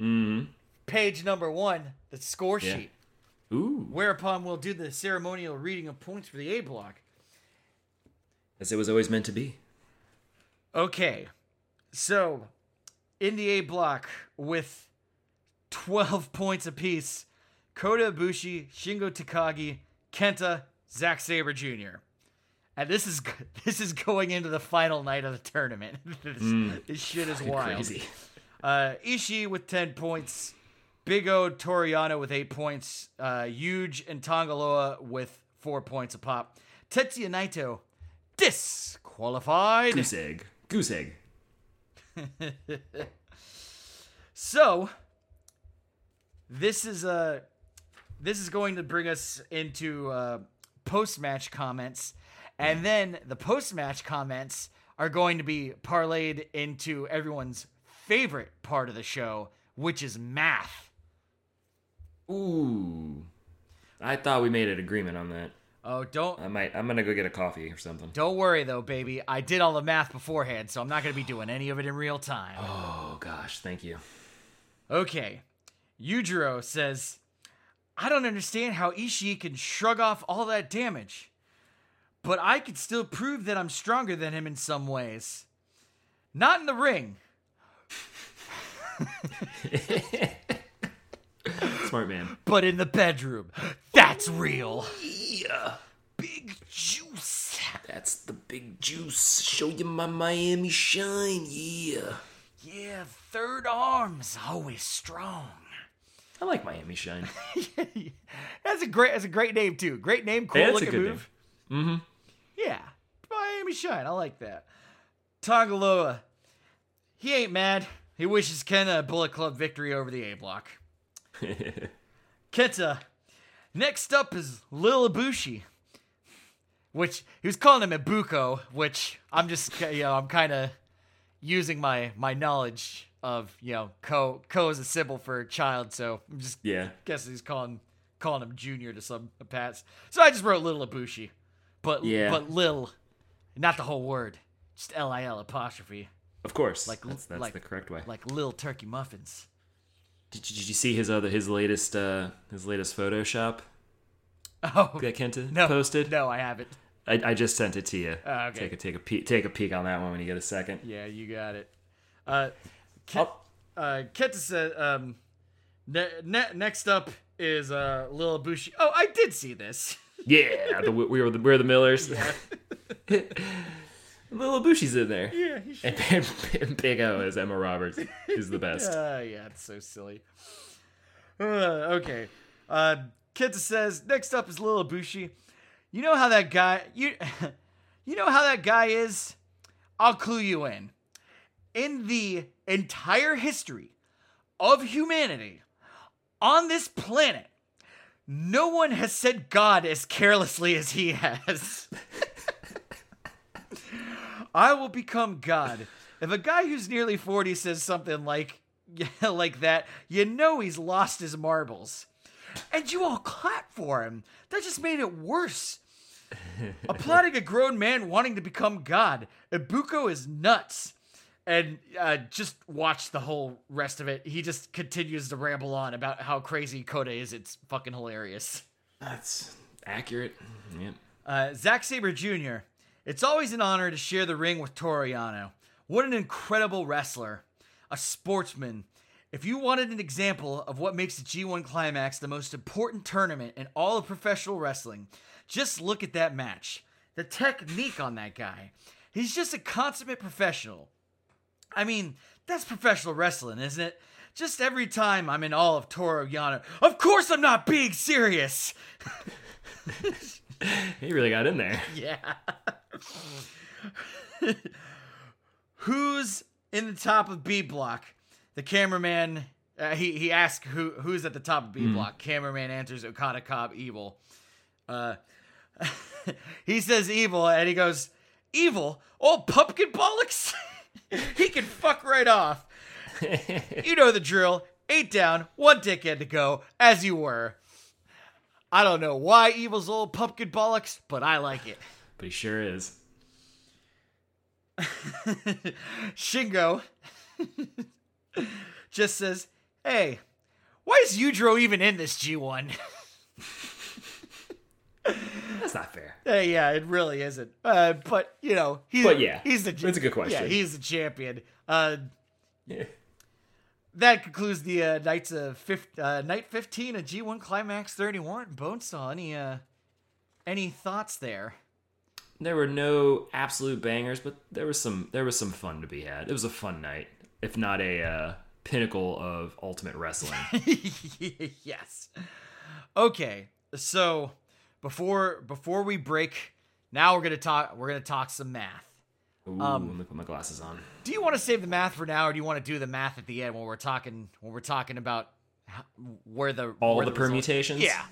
Mm-hmm. Page number 1, the score Yeah. sheet. Ooh. Whereupon we'll do the ceremonial reading of points for the A block. As it was always meant to be. Okay. So, in the A block with 12 points apiece, Kota Ibushi, Shingo Takagi, Kenta, Zack Sabre Jr. And this is this is going into the final night of the tournament. this, this shit is wild. Crazy. Uh, Ishii with 10 points. Big O Toru Yano with 8 points. Uh, Huge and Tanga Loa with 4 points a pop. Tetsuya Naito disqualified. Goose egg. Goose egg. So, this is uh, this is going to bring us into uh, post match comments, and then the post match comments are going to be parlayed into everyone's favorite part of the show, which is math. Ooh. I thought we made an agreement on that. Oh, don't I might. I'm gonna go get a coffee or something. don't worry though, baby. I did all the math beforehand, so I'm not going to be doing any of it in real time. Oh gosh, thank you. Okay. Yujiro says, I don't understand how Ishii can shrug off all that damage. But I could still prove that I'm stronger than him in some ways. Not in the ring. Smart man. but in the bedroom. That's real. Yeah. Big juice. That's the big juice. Show you my Miami shine. Yeah. Yeah, third arm's always strong. I like Miami shine. That's a great that's a great name too. Great name, cool Yeah, that's a looking move. Mm-hmm. Yeah. Miami Shine. I like that. Tanga Loa. He ain't mad. He wishes Ken a Bullet Club victory over the A block. Kenta. Next up is Lil Ibushi. Which he was calling him Ibuko, which I'm just you know, I'm kinda using my my knowledge of, you know, Ko Ko is a symbol for child, so I'm just yeah. guessing he's calling calling him Junior to some pats. So I just wrote Little Ibushi, but Yeah. but Lil, not the whole word, just L I L apostrophe, Of course. Like- that's that's like- the correct way. like Lil Turkey Muffins. Did, did you see his other his latest uh his latest Photoshop Oh that Kenta no, posted? No, I haven't. I, I just sent it to you. Oh, okay. Take a take a peek take a peek on that one when you get a second. Yeah, you got it. Uh, Ke- uh, Kenta said, um, ne- ne- next up is uh Lil Ibushi. Oh, I did see this. Yeah, the, we were the, we're the Millers. Little Ibushi's in there. Yeah, he should. And, and Big O as Emma Roberts is the best. Uh, yeah, it's so silly. Uh, okay. Uh, Kenta says, next up is Lil Ibushi. You know how that guy you you know how that guy is? I'll clue you in. In the entire history of humanity on this planet, no one has said God as carelessly as he has. I will become God. If a guy who's nearly 40 says something like yeah, like that, you know he's lost his marbles. And you all clap for him. That just made it worse. Applauding a grown man wanting to become God. Ibuko is nuts. And uh, just watch the whole rest of it. He just continues to ramble on about how crazy Kota is. It's fucking hilarious. That's accurate. Yep. Uh, Zack Sabre Jr. It's always an honor to share the ring with Toru Yano. What an incredible wrestler, a sportsman. If you wanted an example of what makes the G1 Climax the most important tournament in all of professional wrestling, just look at that match. The technique on that guy. He's just a consummate professional. I mean, that's professional wrestling, isn't it? Just every time I'm in all of Toru Yano, of course I'm not being serious. He really got in there. Yeah. Who's in the top of B block? The cameraman. Uh, he he asks who who's at the top of B block. Cameraman answers Okada Cobb Evil. Uh, he says evil, and he goes evil. Oh, pumpkin bollocks. he can fuck right off. you know the drill. Eight down, one dickhead to go, as you were. I don't know why evil's old pumpkin bollocks, but I like it. But he sure is. Shingo just says, "Hey, why is Yujiro even in this G1?" That's not fair. Uh, yeah, it really isn't. Uh, but you know, he's But yeah, he's the it's a good question. Yeah, he's the champion. Uh, Yeah. that concludes the uh, nights of fif- uh, night fifteen of G1 Climax thirty one. Bonesaw, any uh, any thoughts there? There were no absolute bangers, but there was some there was some fun to be had. It was a fun night, if not a uh, pinnacle of ultimate wrestling. yes. Okay, so before before we break, now we're gonna talk. We're gonna talk some math. Ooh, Um, let me put my glasses on. Do you want to save the math for now, or do you want to do the math at the end when we're talking when we're talking about how, where the All where the result- permutations. Yeah.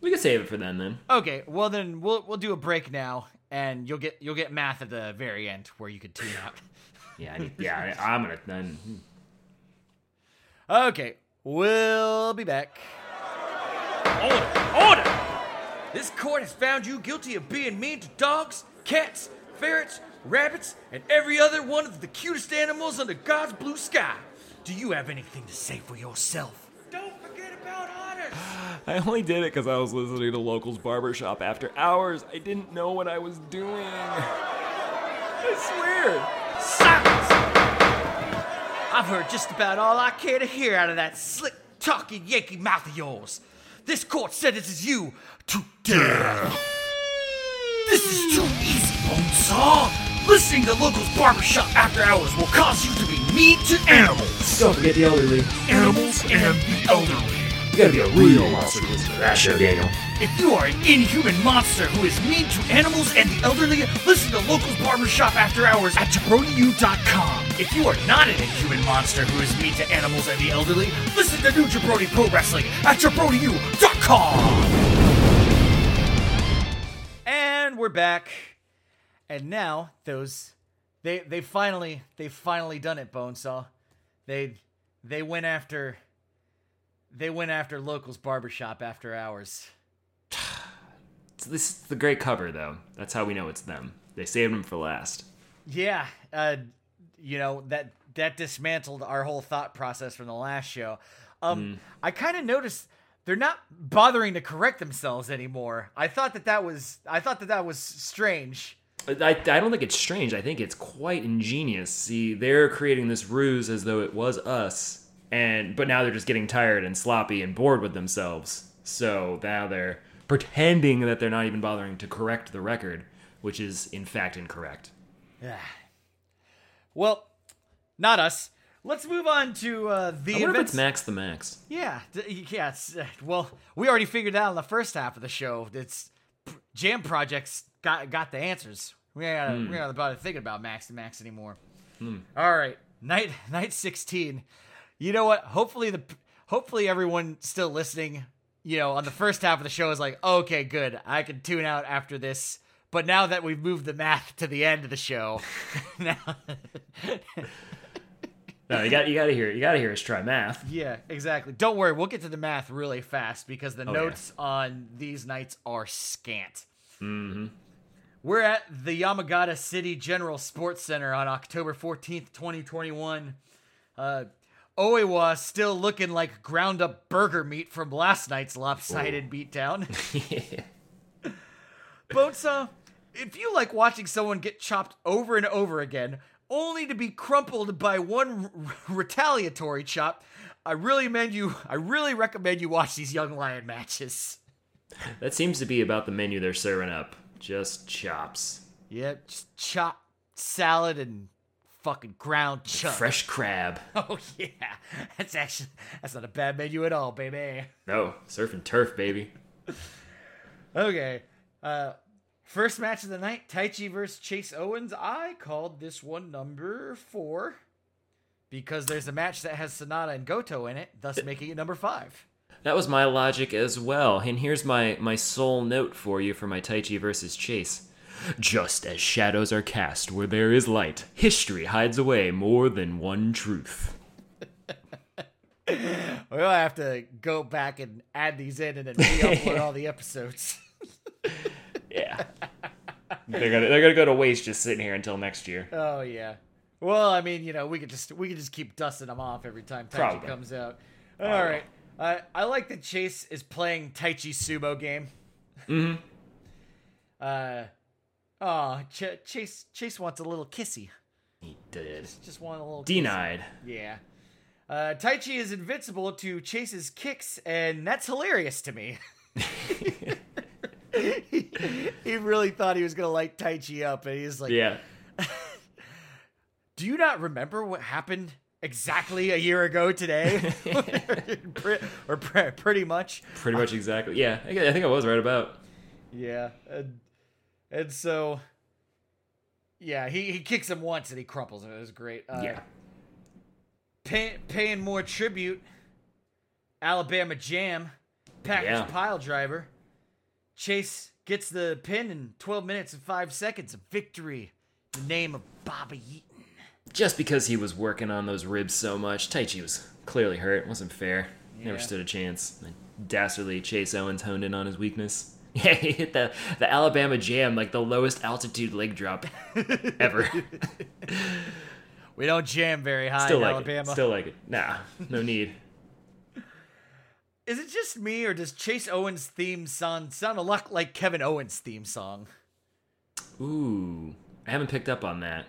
we could save it for then. Then Okay. Well, then we'll we'll do a break now, and you'll get you'll get math at the very end where you could tune out. yeah, I need, yeah, I, I'm gonna then. Okay, we'll be back. Order! Order! This court has found you guilty of being mean to dogs, cats, ferrets, rabbits, and every other one of the cutest animals under God's blue sky. Do you have anything to say for yourself? Don't forget about honors! I only did it because I was listening to Locals Barbershop after hours. I didn't know what I was doing. I swear. Silence! I've heard just about all I care to hear out of that slick talking Yankee mouth of yours. This court sentences you to death. This is too easy, Bonesaw. Listening to Locals Barbershop after hours will cause you to be mean to animals. Don't forget the elderly. Animals and the elderly. You gotta be a real monster to listen to that show, Daniel. If you are an inhuman monster who is mean to animals and the elderly, listen to Locals Barbershop After Hours at JabroniU.com. If you are not an inhuman monster who is mean to animals and the elderly, listen to New Jabroni Pro Wrestling at JabroniU.com. And we're back. And now those they they finally they finally done it, Bonesaw. They they went after they went after locals barbershop after hours. This is the great cover, though. That's how we know it's them. They saved them for last. Yeah, uh you know that that dismantled our whole thought process from the last show. Um I kind of noticed they're not bothering to correct themselves anymore. I thought that that was I thought that that was strange. I, I don't think it's strange. I think it's quite ingenious. See, they're creating this ruse as though it was us, and but now they're just getting tired and sloppy and bored with themselves. So now they're pretending that they're not even bothering to correct the record, which is in fact incorrect. Yeah. Well, not us. Let's move on to uh, the I wonder if it's Max the Max. Yeah, d- yeah. Uh, well, we already figured out in the first half of the show. It's Jam Projects got got the answers. We ain't we're not about thinking about Max and Max anymore. All right, night night sixteen. You know what? Hopefully the hopefully everyone still listening. You know, on the first half of the show is like, okay, good. I can tune out after this. But now that we've moved the math to the end of the show, now No, you got you got to hear it. You got to hear us try math. Yeah, exactly. Don't worry, we'll get to the math really fast because the Oh, yeah. notes on these nights are scant. Mm-hmm. We're at the Yamagata City General Sports Center on October 14th, 2021. Uh, Oiwa still looking like ground up burger meat from last night's lopsided oh. beatdown. Bonesaw, if you like watching someone get chopped over and over again, only to be crumpled by one r- retaliatory chop, I really recommend you. I really recommend you watch these Young Lion matches. That seems to be about the menu they're serving up. Just chops. Yep, just chop salad and fucking ground chuck. Fresh crab. Oh yeah, that's actually that's not a bad menu at all, baby. No, surf and turf, baby. Okay. Uh first match of the night, Taichi versus Chase Owens. I called this one number four because there's a match that has Sanada and Goto in it, thus making it number five. That was my logic as well. And here's my, my sole note for you for my Taichi versus Chase. Just as shadows are cast where there is light, history hides away more than one truth. We'll have to go back and add these in and then re-upload all the episodes. Yeah. they're gonna they're gonna go to waste just sitting here until next year. Oh yeah. Well, I mean, you know, we could just we could just keep dusting them off every time Taichi Probably. comes out. All right. Uh, I like that Chase is playing Taichi sumo game. Mm-hmm. Uh, oh, Ch- Chase Chase wants a little kissy. He did. Just want a little kissy. Denied. Yeah. Uh, Taichi is invincible to Chase's kicks, and that's hilarious to me. he, he really thought he was gonna light Taichi up, and he's like, Yeah. Do you not remember what happened exactly a year ago today? Or pre- pretty much. Pretty much exactly. Yeah, I think I was right about. Yeah. And, and so, yeah, he, he kicks him once and he crumples him. It was great. Uh, Yeah. Pay, paying more tribute. Alabama Jam. Package Yeah. pile driver. Chase gets the pin in 12 minutes and 5 seconds. of victory. The name of Bobby Eaton. Just because he was working on those ribs so much, Taichi was clearly hurt. It wasn't fair. Never stood a chance. Dastardly Chase Owens honed in on his weakness. Yeah, he hit the the Alabama Jam like the lowest altitude leg drop ever. We don't jam very high Still in like Alabama. it. Still like it. Nah, no need. Is it just me, or does Chase Owens' theme song sound a lot like Kevin Owens' theme song? Ooh, I haven't picked up on that.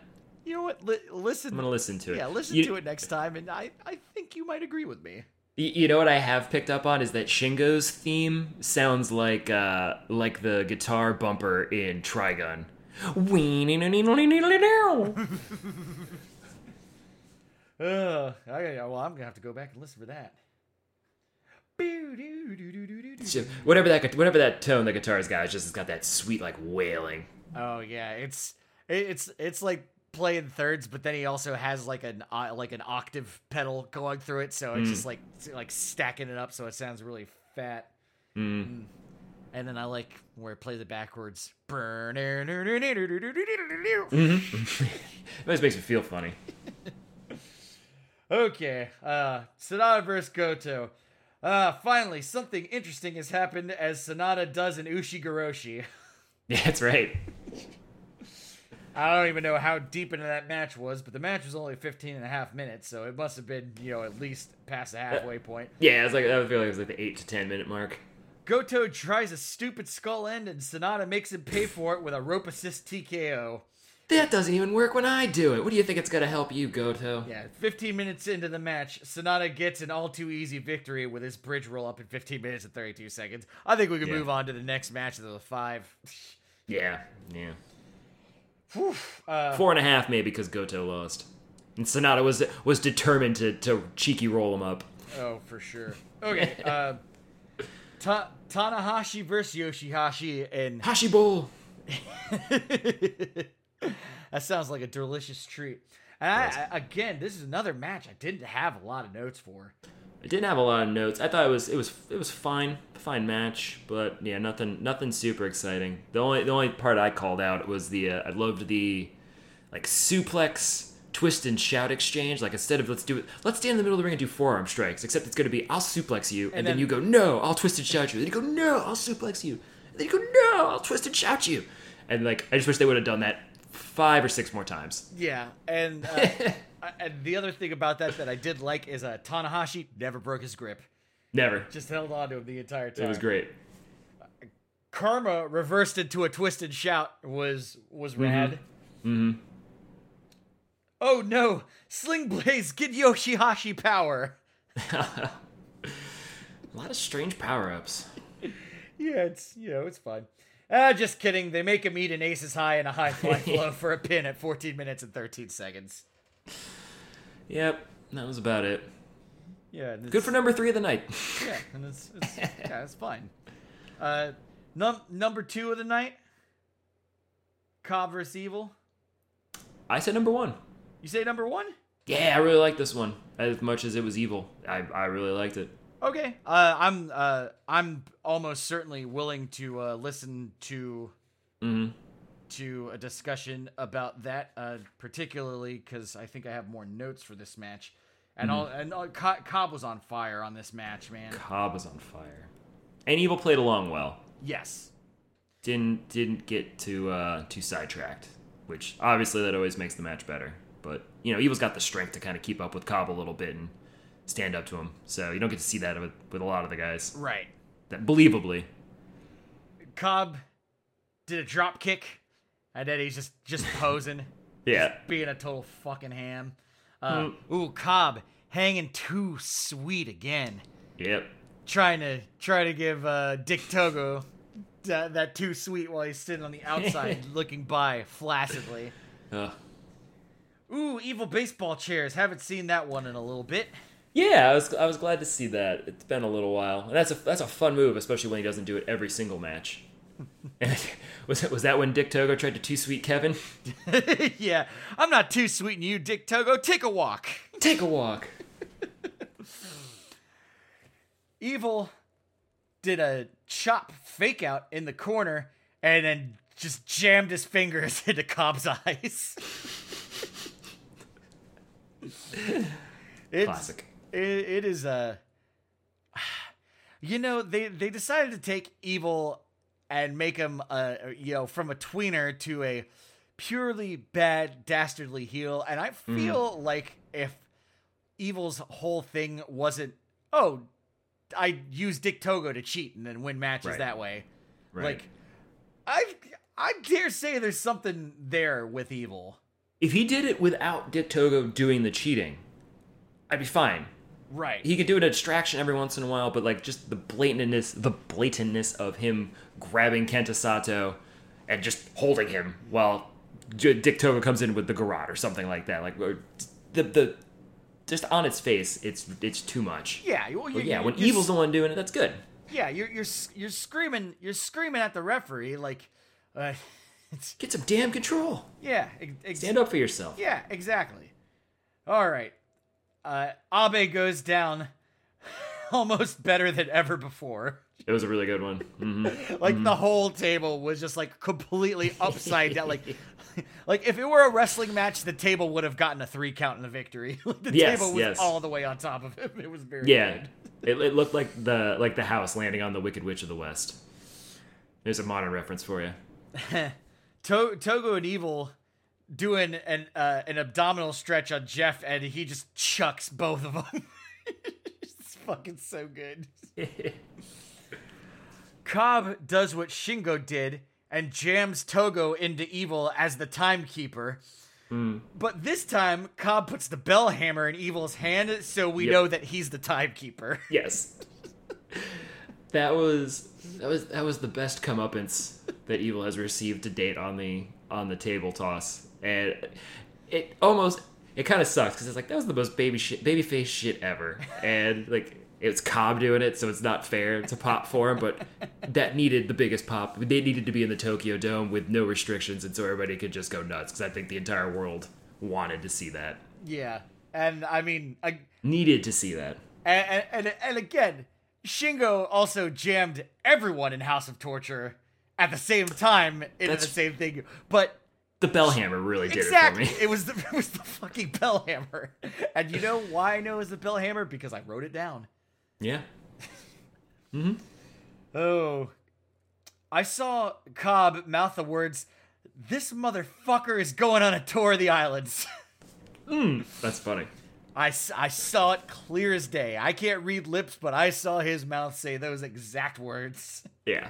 You know what? Li- listen. I'm gonna listen to it. Yeah, listen You- to it next time, and I, I think you might agree with me. You know what I have picked up on is that Shingo's theme sounds like uh like the guitar bumper in Trigun. Ugh. Okay, well, I'm gonna have to go back and listen for that. Whatever that whatever that tone the guitar's got, it's just it's got that sweet like wailing. Oh yeah, it's it- it's it's like playing thirds, but then he also has like an uh, like an octave pedal going through it, so it's just like like stacking it up, so it sounds really fat. Mm. And then I like where I play the backwards. It always makes me feel funny. Okay, uh, Sanada versus Goto. Uh, finally, something interesting has happened as Sanada does an Ushigoroshi. Yeah, that's right. I don't even know how deep into that match was, but the match was only 15 and a half minutes, so it must have been, you know, at least past the halfway point. Yeah, it's like I feel like it was like the eight to ten minute mark. Goto tries a stupid skull end, and Sanada makes him pay for it with a rope assist TKO. That doesn't even work when I do it. What do you think it's gonna help you, Goto? Yeah, 15 minutes into the match, Sanada gets an all too easy victory with his bridge roll up in 15 minutes and 32 seconds. I think we can Yeah. move on to the next match of the five. Yeah, yeah. Whew, uh, Four and a half maybe because Goto lost. And Sanada was was determined to, to cheeky roll him up. oh, for sure. Okay, uh, Ta- Tanahashi versus Yoshihashi, and Hashi Bowl. that sounds like a delicious treat. And I, I, again, this is another match I didn't have a lot of notes for. I didn't have a lot of notes. I thought it was it was it was fine, fine match, but yeah, nothing nothing super exciting. The only the only part I called out was the uh, I loved the like suplex twist and shout exchange. Like instead of let's do it, let's stand in the middle of the ring and do forearm strikes. Except it's going to be I'll suplex you, and, then, then- you go no, I'll twist and shout you. Then you go no, I'll suplex you. And then you go no, I'll twist and shout you. And like I just wish they would have done that five or six more times. Yeah, and uh, and the other thing about that that I did like is uh, Tanahashi never broke his grip, Never. just held on to him the entire time. It was great. Karma reversed into a twisted shout was was rad. Mm-hmm. Oh no, Sling Blade, get Yoshihashi power. A lot of strange power ups. Yeah, it's you know it's fun. Ah, just kidding. They make him eat an aces high and a high fly flow for a pin at 14 minutes and 13 seconds. Yep, that was about it. Yeah, Good for number three of the night. Yeah, and it's, it's yeah, it's fine. Uh, num- number two of the night, Cobb vs. Evil. I said number one. You say number one? Yeah, I really like this one as much as it was evil. I, I really liked it. Okay. Uh, I'm uh, I'm almost certainly willing to uh, listen to hmm to a discussion about that, uh, particularly because I think I have more notes for this match. And all and all, Co- Cobb was on fire on this match, man. Cobb was on fire, and evil played along well. Yes. Didn't didn't get too uh, too sidetracked, which obviously that always makes the match better. But you know, evil's got the strength to kind of keep up with Cobb a little bit and stand up to him. So you don't get to see that with, with a lot of the guys. Right. That believably. Cobb did a drop kick, and then he's just just posing. Yeah. being a total fucking ham. Uh, Ooh, Cobb hanging too sweet again. Yep. Trying to try to give uh, Dick Togo that, that too sweet while he's sitting on the outside looking by flaccidly. Uh, Ooh, evil baseball chairs. Haven't seen that one in a little bit. yeah, I was I was glad to see that. It's been a little while. And that's a that's a fun move, especially when he doesn't do it every single match. And was that was that when Dick Togo tried to too sweet Kevin? yeah, I'm not too sweet you, Dick Togo. Take a walk. Take a walk. Evil did a chop fake out in the corner and then just jammed his fingers into Cobb's eyes. it's, Classic. It, it is a. You know they they decided to take Evil and make him uh you know from a tweener to a purely bad dastardly heel, and I feel like if Evil's whole thing wasn't oh I use Dick Togo to cheat and then win matches Right. that way. Right. Like I I dare say there's something there with Evil. if he did it without Dick Togo doing the cheating, I'd be fine. Right. He could do an distraction every once in a while, but like just the blatantness, the blatantness of him grabbing Kenta Sato and just holding him while Dick Togo comes in with the garage or something like that. Like the the just on its face, it's it's too much. yeah, well, you're, yeah, when you're, Evil's the one doing it, that's good. yeah, you're you're you're screaming you're screaming at the referee like uh, Get some damn control. yeah, ex- Stand up for yourself. Yeah, exactly. All right. Uh, Abe goes down almost better than ever before. It was a really good one. hmm Like the whole table was just like completely upside down. Like, like if it were a wrestling match, the table would have gotten a three count in the victory. The Yes, table was yes. all the way on top of him. It was very Yeah, good. it, it looked like the like the house landing on the Wicked Witch of the West. There's a modern reference for you. To- Togo and Evil doing an uh, an abdominal stretch on Jeff, and he just chucks both of them. it's fucking so good. Cobb does what Shingo did and jams Togo into Evil as the timekeeper. But this time, Cobb puts the bell hammer in Evil's hand, so we Yep. know that he's the timekeeper. Yes. that was that was that was the best comeuppance that Evil has received to date on the on the table toss, and it almost it kind of sucks because it's like that was the most baby shit baby face shit ever, and like it's Cobb doing it, so it's not fair to pop for him, but that needed the biggest pop. They needed to be in the Tokyo Dome with no restrictions, and so everybody could just go nuts because I think the entire world wanted to see that, Yeah. And I mean, I, needed to see that. And, and and again, Shingo also jammed everyone in House of Torture at the same time into That's- the same thing. But The bell hammer really did exactly, it for me. it was the it was the fucking bell hammer. And you know why I know it was the bell hammer? Because I wrote it down. Yeah. Mm-hmm. Oh, I saw Cobb mouth the words, "This motherfucker is going on a tour of the islands." That's funny. I, I saw it clear as day. I can't read lips, but I saw his mouth say those exact words. Yeah.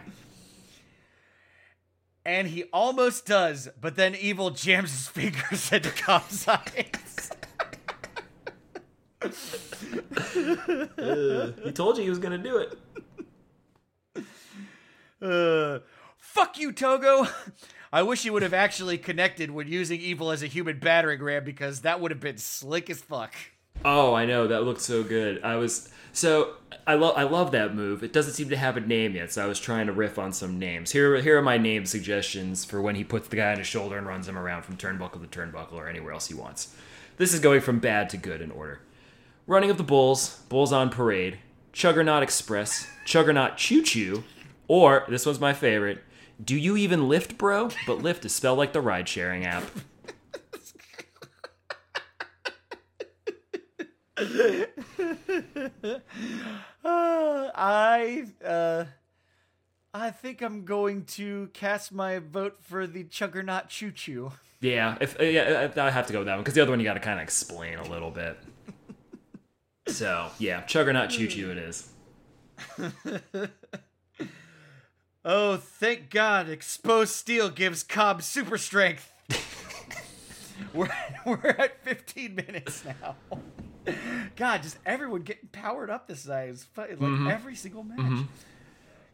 And he almost does, but then Evil jams his fingers into Cobb's eyes. He told you he was gonna do it. Uh, fuck you, Togo. I wish he would have actually connected when using Evil as a human battering ram because that would have been slick as fuck. Oh, I know that looked so good. I was so I love I love that move. It doesn't seem to have a name yet, so I was trying to riff on some names. Here here are my name suggestions for when he puts the guy on his shoulder and runs him around from turnbuckle to turnbuckle or anywhere else he wants. This is going from bad to good in order. Running of the Bulls, Bulls on Parade, Chuggernaut Express, Chuggernaut Choo Choo, or this one's my favorite. Do you even lift, bro? But lift is spelled like the ride sharing app. Uh, I uh, I think I'm going to cast my vote for the Chuggernaut Choo Choo. Yeah, if uh, yeah, I have to go with that one because the other one you got to kind of explain a little bit. so yeah, Chuggernaut Choo Choo it is. Oh, thank God! Exposed steel gives Cobb super strength. we're we're at 15 minutes now. God, just everyone getting powered up this night. It's like mm-hmm. every single match. Mm-hmm.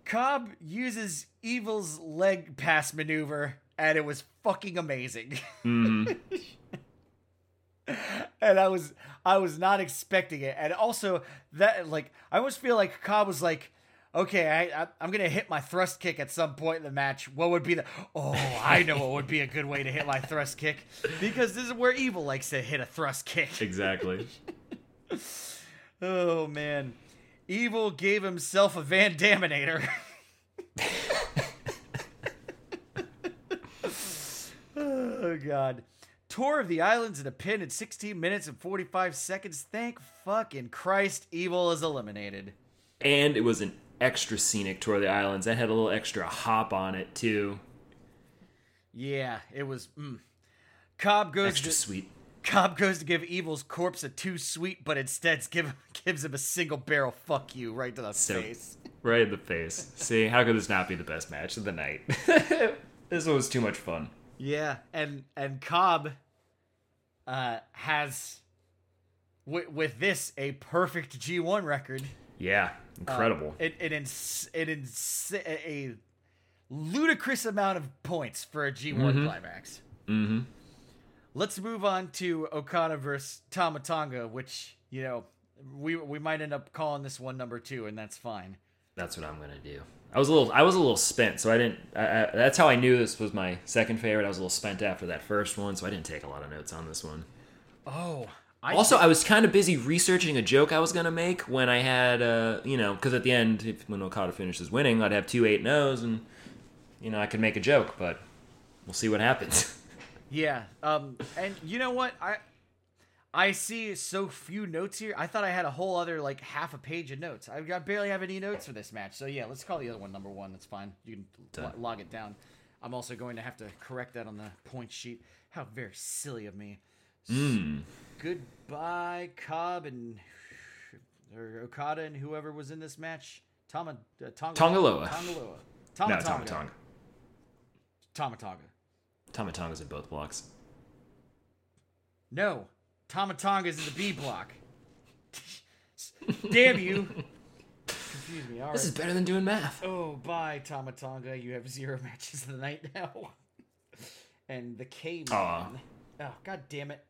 Cobb uses Evil's leg pass maneuver, and it was fucking amazing. Mm-hmm. and I was I was not expecting it. And also that like I almost feel like Cobb was like, okay, I, I I'm gonna hit my thrust kick at some point in the match. What would be the oh I know what would be a good way to hit my thrust kick because this is where Evil likes to hit a thrust kick. Exactly. Oh man, Evil gave himself a Van Daminator. oh god. Tour of the Islands in a pin in 16 minutes and 45 seconds. Thank fucking Christ, Evil is eliminated. and it was an extra scenic tour of the islands. That had a little extra hop on it too. Yeah, it was. Mm. Cobb goes Extra to, sweet. Cobb goes to give Evil's corpse a two sweet, but instead give, gives him a single barrel fuck you right to the So- face. Right in the face. See, how could this not be the best match of the night? this one was too much fun. Yeah, and and Cobb uh, has with with this a perfect G1 record. Yeah, incredible. It it ins- it ins- a ludicrous amount of points for a G1 climax. mm-hmm. Let's move on to Okada versus Tama Tonga, which you know we we might end up calling this one number two, and that's fine. That's what I'm gonna do. I was a little, I was a little spent, so I didn't. I, I, that's how I knew this was my second favorite. I was a little spent after that first one, so I didn't take a lot of notes on this one. Oh, I Also, I was kind of busy researching a joke I was gonna make when I had, uh, you know, because at the end, if, when Okada finishes winning, I'd have two eight nos, and you know, I could make a joke, but we'll see what happens. Yeah. Um. And you know what? I I see so few notes here. I thought I had a whole other like half a page of notes. I got barely have any notes for this match. So yeah, let's call the other one number one. That's fine. You can lo- log it down. I'm also going to have to correct that on the point sheet. How very silly of me. Hmm. Goodbye, Cobb and or Okada and whoever was in this match. Tama, uh, Tonga, Tanga Loa. Tongaloa. no, Tama Tomatonga. Tama Tonga. Tomatonga's in both blocks. No, Tomatonga's in the B block. Damn you! Confuse me. All right. This is better than doing math. Oh, bye, Tomatonga. You have zero matches of the night now. and the K Aw. man. Oh, god damn it.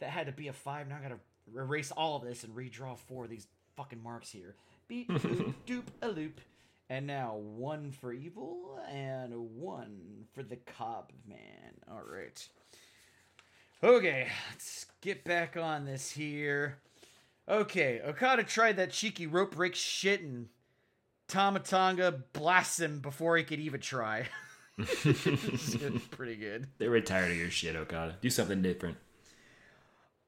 That had to be a five. Now I gotta erase all of this and redraw four of these fucking marks here. Beep, boop, doop, a loop. And now one for evil and one for the Cobb man. All right. Okay, let's get back on this here. Okay, Okada tried that cheeky rope break shit and Tama Tonga blasts him before he could even try. Pretty good. They were tired of your shit, Okada. Do something different.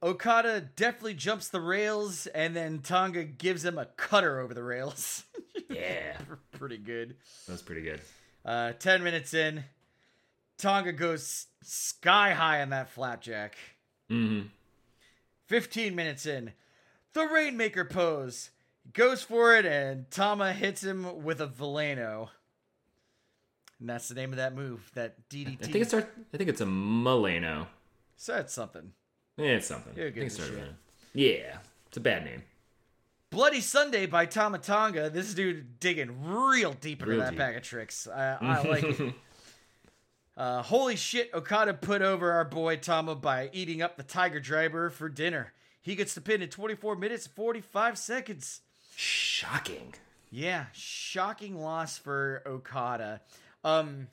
Okada definitely jumps the rails, and then Tonga gives him a cutter over the rails. Yeah, pretty good. that was pretty good. Uh, 10 minutes in, Tonga goes sky high on that flapjack. Mm-hmm. 15 minutes in, the Rainmaker pose. Goes for it, and Tama hits him with a Veleno. and that's the name of that move. That DDT. I think it starts. I think it's a Moleno. So that's something. Yeah, it's something. You're I think it as started shit. with a- Yeah, it's a bad name. Bloody Sunday by Tama Tonga. This dude digging real deep into Real that deep. bag of tricks. I, I like it. Uh, holy shit, Okada put over our boy Tama by eating up the Tiger Driver for dinner. He gets the pin in 24 minutes and 45 seconds. Shocking. Yeah, shocking loss for Okada. Um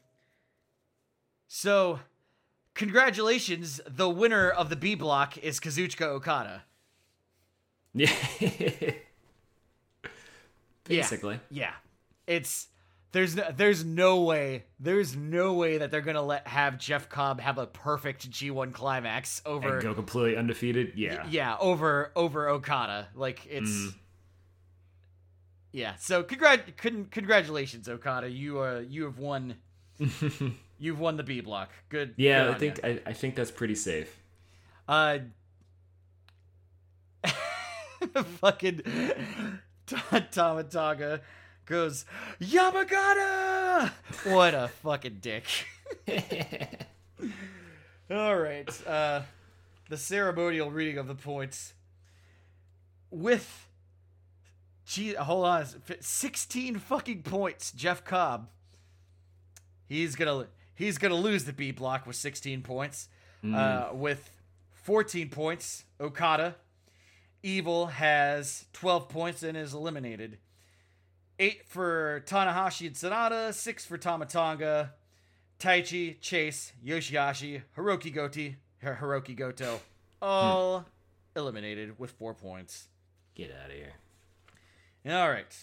so congratulations, the winner of the B block is Kazuchika Okada. Yeah. Basically. Yeah. It's there's no, there's no way there's no way that they're gonna let have Jeff Cobb have a perfect G1 climax over And go completely undefeated. Yeah. yeah over over Okada like it's Mm. yeah so congrat con- congratulations Okada you uh you have won you've won the B block good Yeah, good I think. I, I think that's pretty safe. uh fucking Tama Tonga goes Yamagata! What a fucking dick. All right uh the ceremonial reading of the points. With gee hold on 16 fucking points jeff cobb. He's gonna he's gonna lose the b block with 16 points. Uh with 14 points okada evil has 12 points and is eliminated eight for tanahashi and sanada six for tama tonga Taichi, Chase, Yoshihashi, Hiroki Goti, Hiroki Goto, hmm. all eliminated with four points. Get out of here. All right.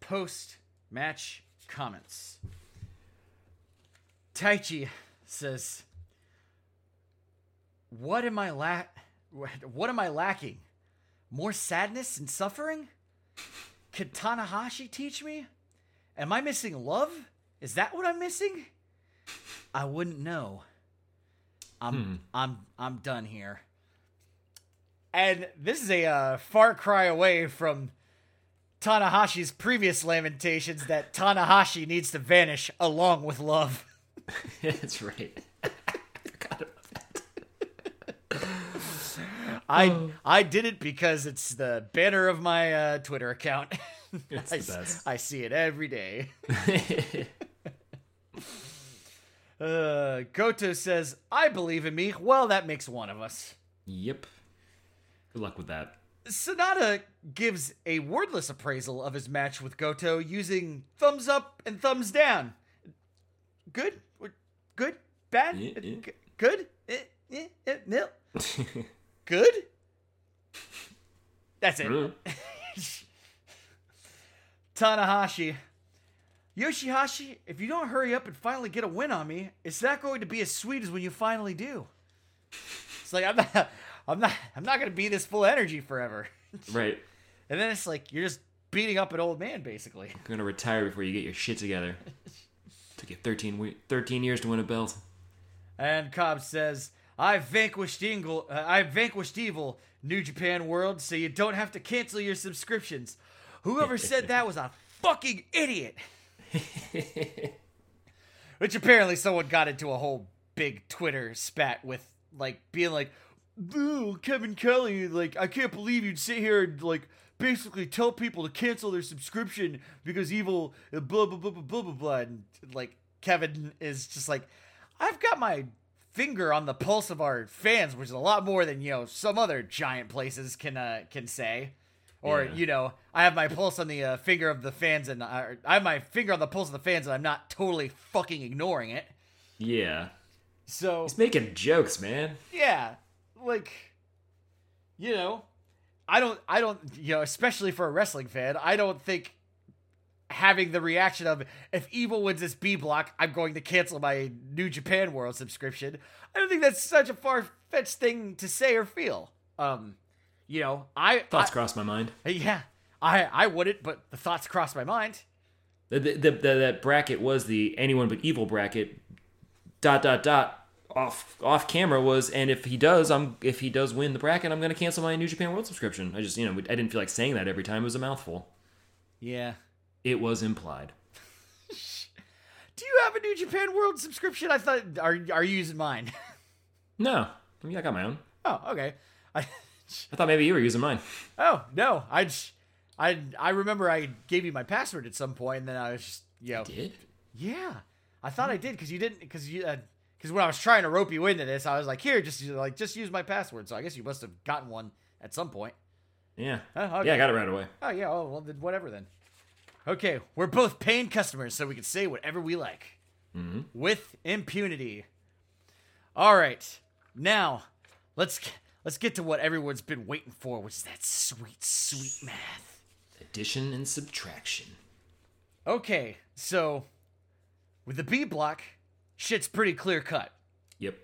Post match comments. Taichi says, "What am I la- What am I lacking? More sadness and suffering? Can Tanahashi teach me? Am I missing love? Is that what I'm missing? I wouldn't know. I'm I'm I'm done here." And this is a uh, far cry away from Tanahashi's previous lamentations that Tanahashi needs to vanish along with love. that's right. Forgot about that. I I did it because it's the banner of my uh, Twitter account. It's I, the best. I see it every day. Uh, Goto says, "I believe in me." Well, that makes one of us. yep. Good luck with that. Sanada gives a wordless appraisal of his match with Goto using thumbs up and thumbs down. Good, good, bad, Yeah, yeah. Good, eh, eh, eh, nil. Good. That's it. Mm. Tanahashi. Yoshihashi, if you don't hurry up and finally get a win on me, it's not going to be as sweet as when you finally do. It's like I'm not I'm not I'm not gonna be this full energy forever. Right. And then it's like you're just beating up an old man basically. You're gonna retire before you get your shit together. Took you 13, 13 years to win a belt. And Cobb says, "I've vanquished evil. Uh, I've vanquished evil, New Japan World, so you don't have to cancel your subscriptions." Whoever said that was a fucking idiot. Which apparently someone got into a whole big Twitter spat with, like being like, "Ooh, Kevin Kelly, like I can't believe you'd sit here and like." Basically, tell people to cancel their subscription because evil, uh, blah blah blah blah blah blah blah. And like Kevin is just like, I've got my finger on the pulse of our fans, which is a lot more than you know some other giant places can uh, can say. Or Yeah. you know, I have my pulse on the uh, finger of the fans, and I, I have my finger on the pulse of the fans, and I'm not totally fucking ignoring it. Yeah. So He's making jokes, man. yeah, like you know, I don't, I don't, you know, especially for a wrestling fan, I don't think having the reaction of if Evil wins this B block, I'm going to cancel my New Japan World subscription. I don't think that's such a far fetched thing to say or feel. Um, you know, I Thoughts I- crossed my mind. yeah, I I wouldn't, but the thoughts crossed my mind. The, the, the, the, that bracket was the anyone but evil bracket. Dot dot dot. Off off camera was, and if he does, I'm if he does win the bracket, I'm gonna cancel my New Japan World subscription. I just you know I didn't feel like saying that every time. It was a mouthful. Yeah. It was implied. Do you have a New Japan World subscription? I thought are are you using mine? No, I mean I got my own. oh, okay. I I thought maybe you were using mine. oh no, I just, I I remember I gave you my password at some point, and then I was just you know Did? yeah. I thought I did because you didn't because you uh, because when I was trying to rope you into this, I was like here just like just use my password. So I guess you must have gotten one at some point. Yeah. Oh, okay. Yeah, I got it right away. Oh yeah. Oh well, then whatever then. Okay, we're both paying customers, so we can say whatever we like with impunity. All right, now let's let's get to what everyone's been waiting for, which is that sweet, sweet math. Addition and subtraction. Okay, so with the B block, shit's pretty clear cut. Yep.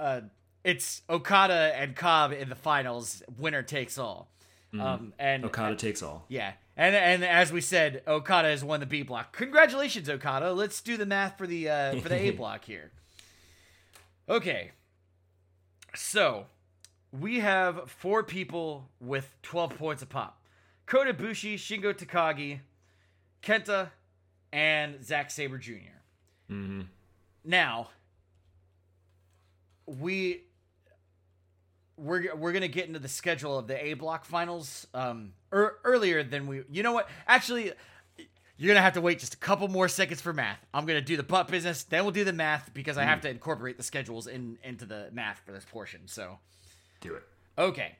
uh, it's Okada and Cobb in the finals. Winner takes all. Um, and Okada takes all. yeah, and and as we said, Okada has won the B block. Congratulations, Okada. Let's do the math for the uh, for the A block here. Okay, so we have four people with twelve points a pop: Kota Ibushi, Shingo Takagi, Kenta, and Zack Sabre junior Now, we we're we're gonna get into the schedule of the A block finals um er, earlier than we. You know what? Actually, you're gonna have to wait just a couple more seconds for math. I'm gonna do the butt business, then we'll do the math because I have to incorporate the schedules in into the math for this portion. So Do it. Okay.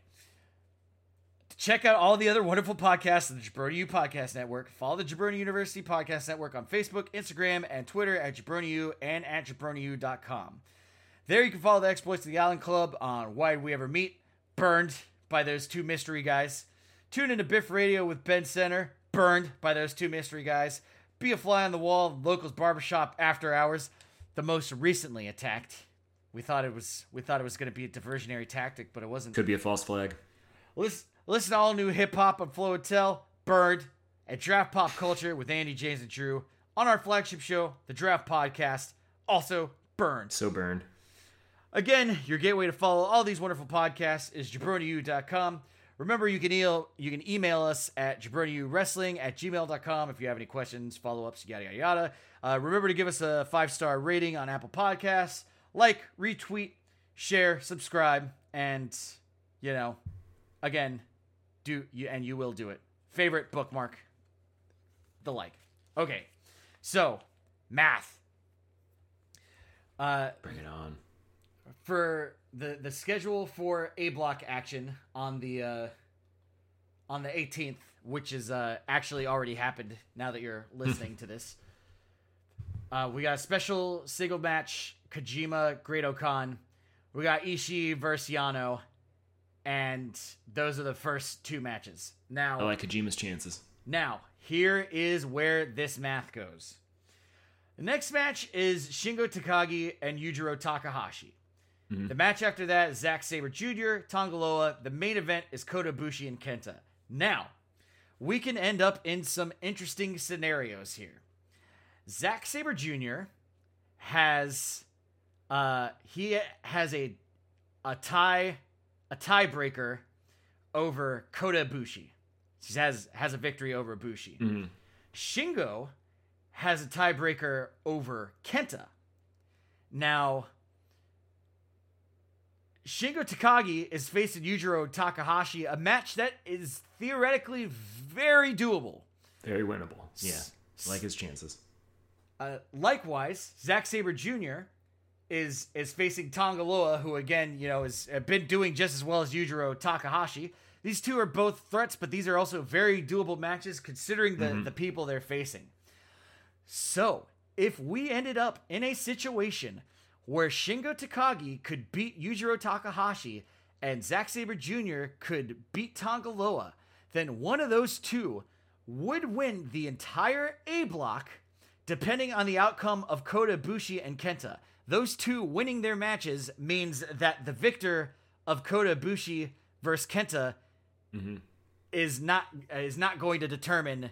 To check out all the other wonderful podcasts of the Jabroni U Podcast Network. Follow the Jabroni University Podcast Network on Facebook, Instagram, and Twitter at JabroniU and at jabroniu.com. There you can follow the exploits of the Island Club on Why Did We Ever Meet, burned by those two mystery guys. Tune into Biff Radio with Ben Center, burned by those two mystery guys. Be a fly on the wall, locals barbershop after hours, the most recently attacked. We thought it was we thought it was going to be a diversionary tactic, but it wasn't. Could be a false flag. Listen, listen to all new hip hop on Flow and Tell, Bird, and Draft Pop Culture with Andy, James, and Drew on our flagship show, the Draft Podcast. Also, burned. So burned. Again, your gateway to follow all these wonderful podcasts is jabroniu.com. Remember, you can, email, you can email us at jabroniuwrestling at gmail.com if you have any questions, follow ups, yada, yada, yada. Uh, remember to give us a five star rating on Apple Podcasts. Like, retweet, share, subscribe, and, you know, again, do you and you will do it. Favorite bookmark, the like. Okay, so math. Uh, Bring it on. For the the schedule for A block action on the uh on the 18th, which is uh actually already happened now that you're listening to this. Uh we got a special single match Kojima Great O-Khan. We got Ishii versus Yano and those are the first two matches. Now I like Kojima's chances. now, here is where this math goes. The next match is Shingo Takagi and Yujiro Takahashi. The match after that Zack Sabre Jr., Tanga Loa. The main event is Kota Ibushi and Kenta. Now, we can end up in some interesting scenarios here. Zack Sabre Jr. has uh he has a a tie a tiebreaker over Kota Ibushi. He has has a victory over Ibushi. Shingo has a tiebreaker over Kenta. Now, Shingo Takagi is facing Yujiro Takahashi, a match that is theoretically very doable. Very winnable. Yeah. Like his chances. Uh, likewise, Zack Sabre Jr. is is facing Tanga Loa, who again, you know, has been doing just as well as Yujiro Takahashi. These two are both threats, but these are also very doable matches considering the, the people they're facing. So, if we ended up in a situation where Shingo Takagi could beat Yujiro Takahashi and Zack Sabre Jr. could beat Tanga Loa, then one of those two would win the entire A block, depending on the outcome of Kota Ibushi and Kenta. Those two winning their matches means that the victor of Kota Ibushi versus Kenta mm-hmm. is not is not going to determine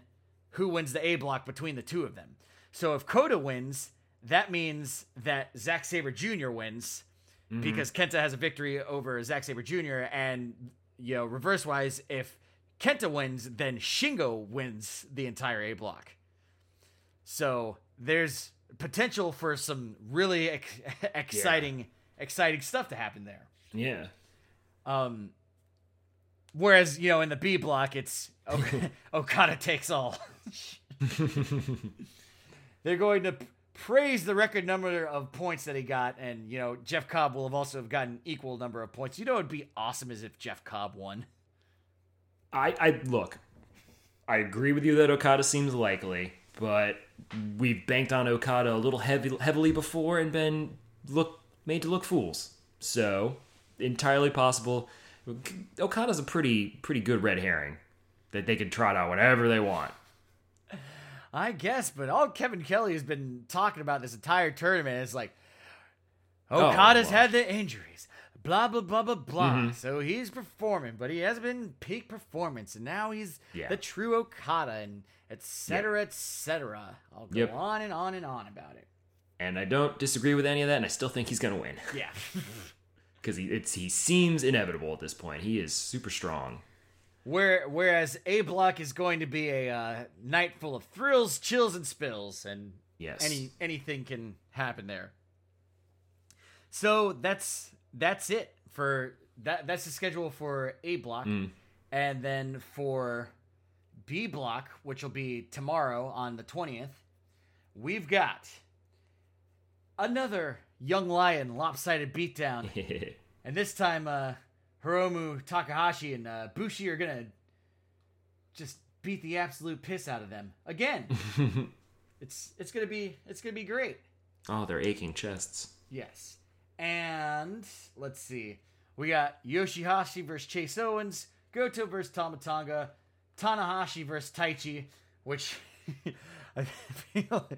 who wins the A block between the two of them. So if Kota wins, that means that Zack Sabre Jr. wins because Kenta has a victory over Zack Sabre Jr. And you know, reverse wise, if Kenta wins, then Shingo wins the entire A block. So there's potential for some really ex- exciting exciting stuff to happen there. Yeah. Um, whereas you know in the B block, it's ok- Okada takes all. They're going to praise the record number of points that he got, and you know Jeff Cobb will have also have gotten equal number of points. You know, it'd be awesome as if Jeff Cobb won. I, I look. I agree with you that Okada seems likely, but we've banked on Okada a little heavy, heavily before and been look made to look fools. So entirely possible. Okada's a pretty pretty good red herring that they can trot out whatever they want. I guess, but all Kevin Kelly has been talking about this entire tournament is like oh, Okada's well. had the injuries, blah blah blah blah blah. Mm-hmm. So he's performing, but he hasn't been peak performance, and now he's Yeah. the true Okada, and et cetera, et cetera. I'll go Yep. on and on and on about it. And I don't disagree with any of that, and I still think he's gonna win Yeah, because he it's he seems inevitable at this point. He is super strong. Where whereas A Block is going to be a uh, night full of thrills, chills, and spills, and Yes. any anything can happen there. So that's that's it for that. That's the schedule for A Block, and then for B Block, which will be tomorrow on the twentieth, we've got another Young Lion lopsided beatdown. And this time, uh, Hiromu Takahashi and uh, Bushi are gonna just beat the absolute piss out of them again. it's it's gonna be it's gonna be great. oh, they're aching chests. Yes. And let's see, we got Yoshihashi versus Chase Owens, Goto versus Tama Tonga, Tanahashi versus Taichi, which. I feel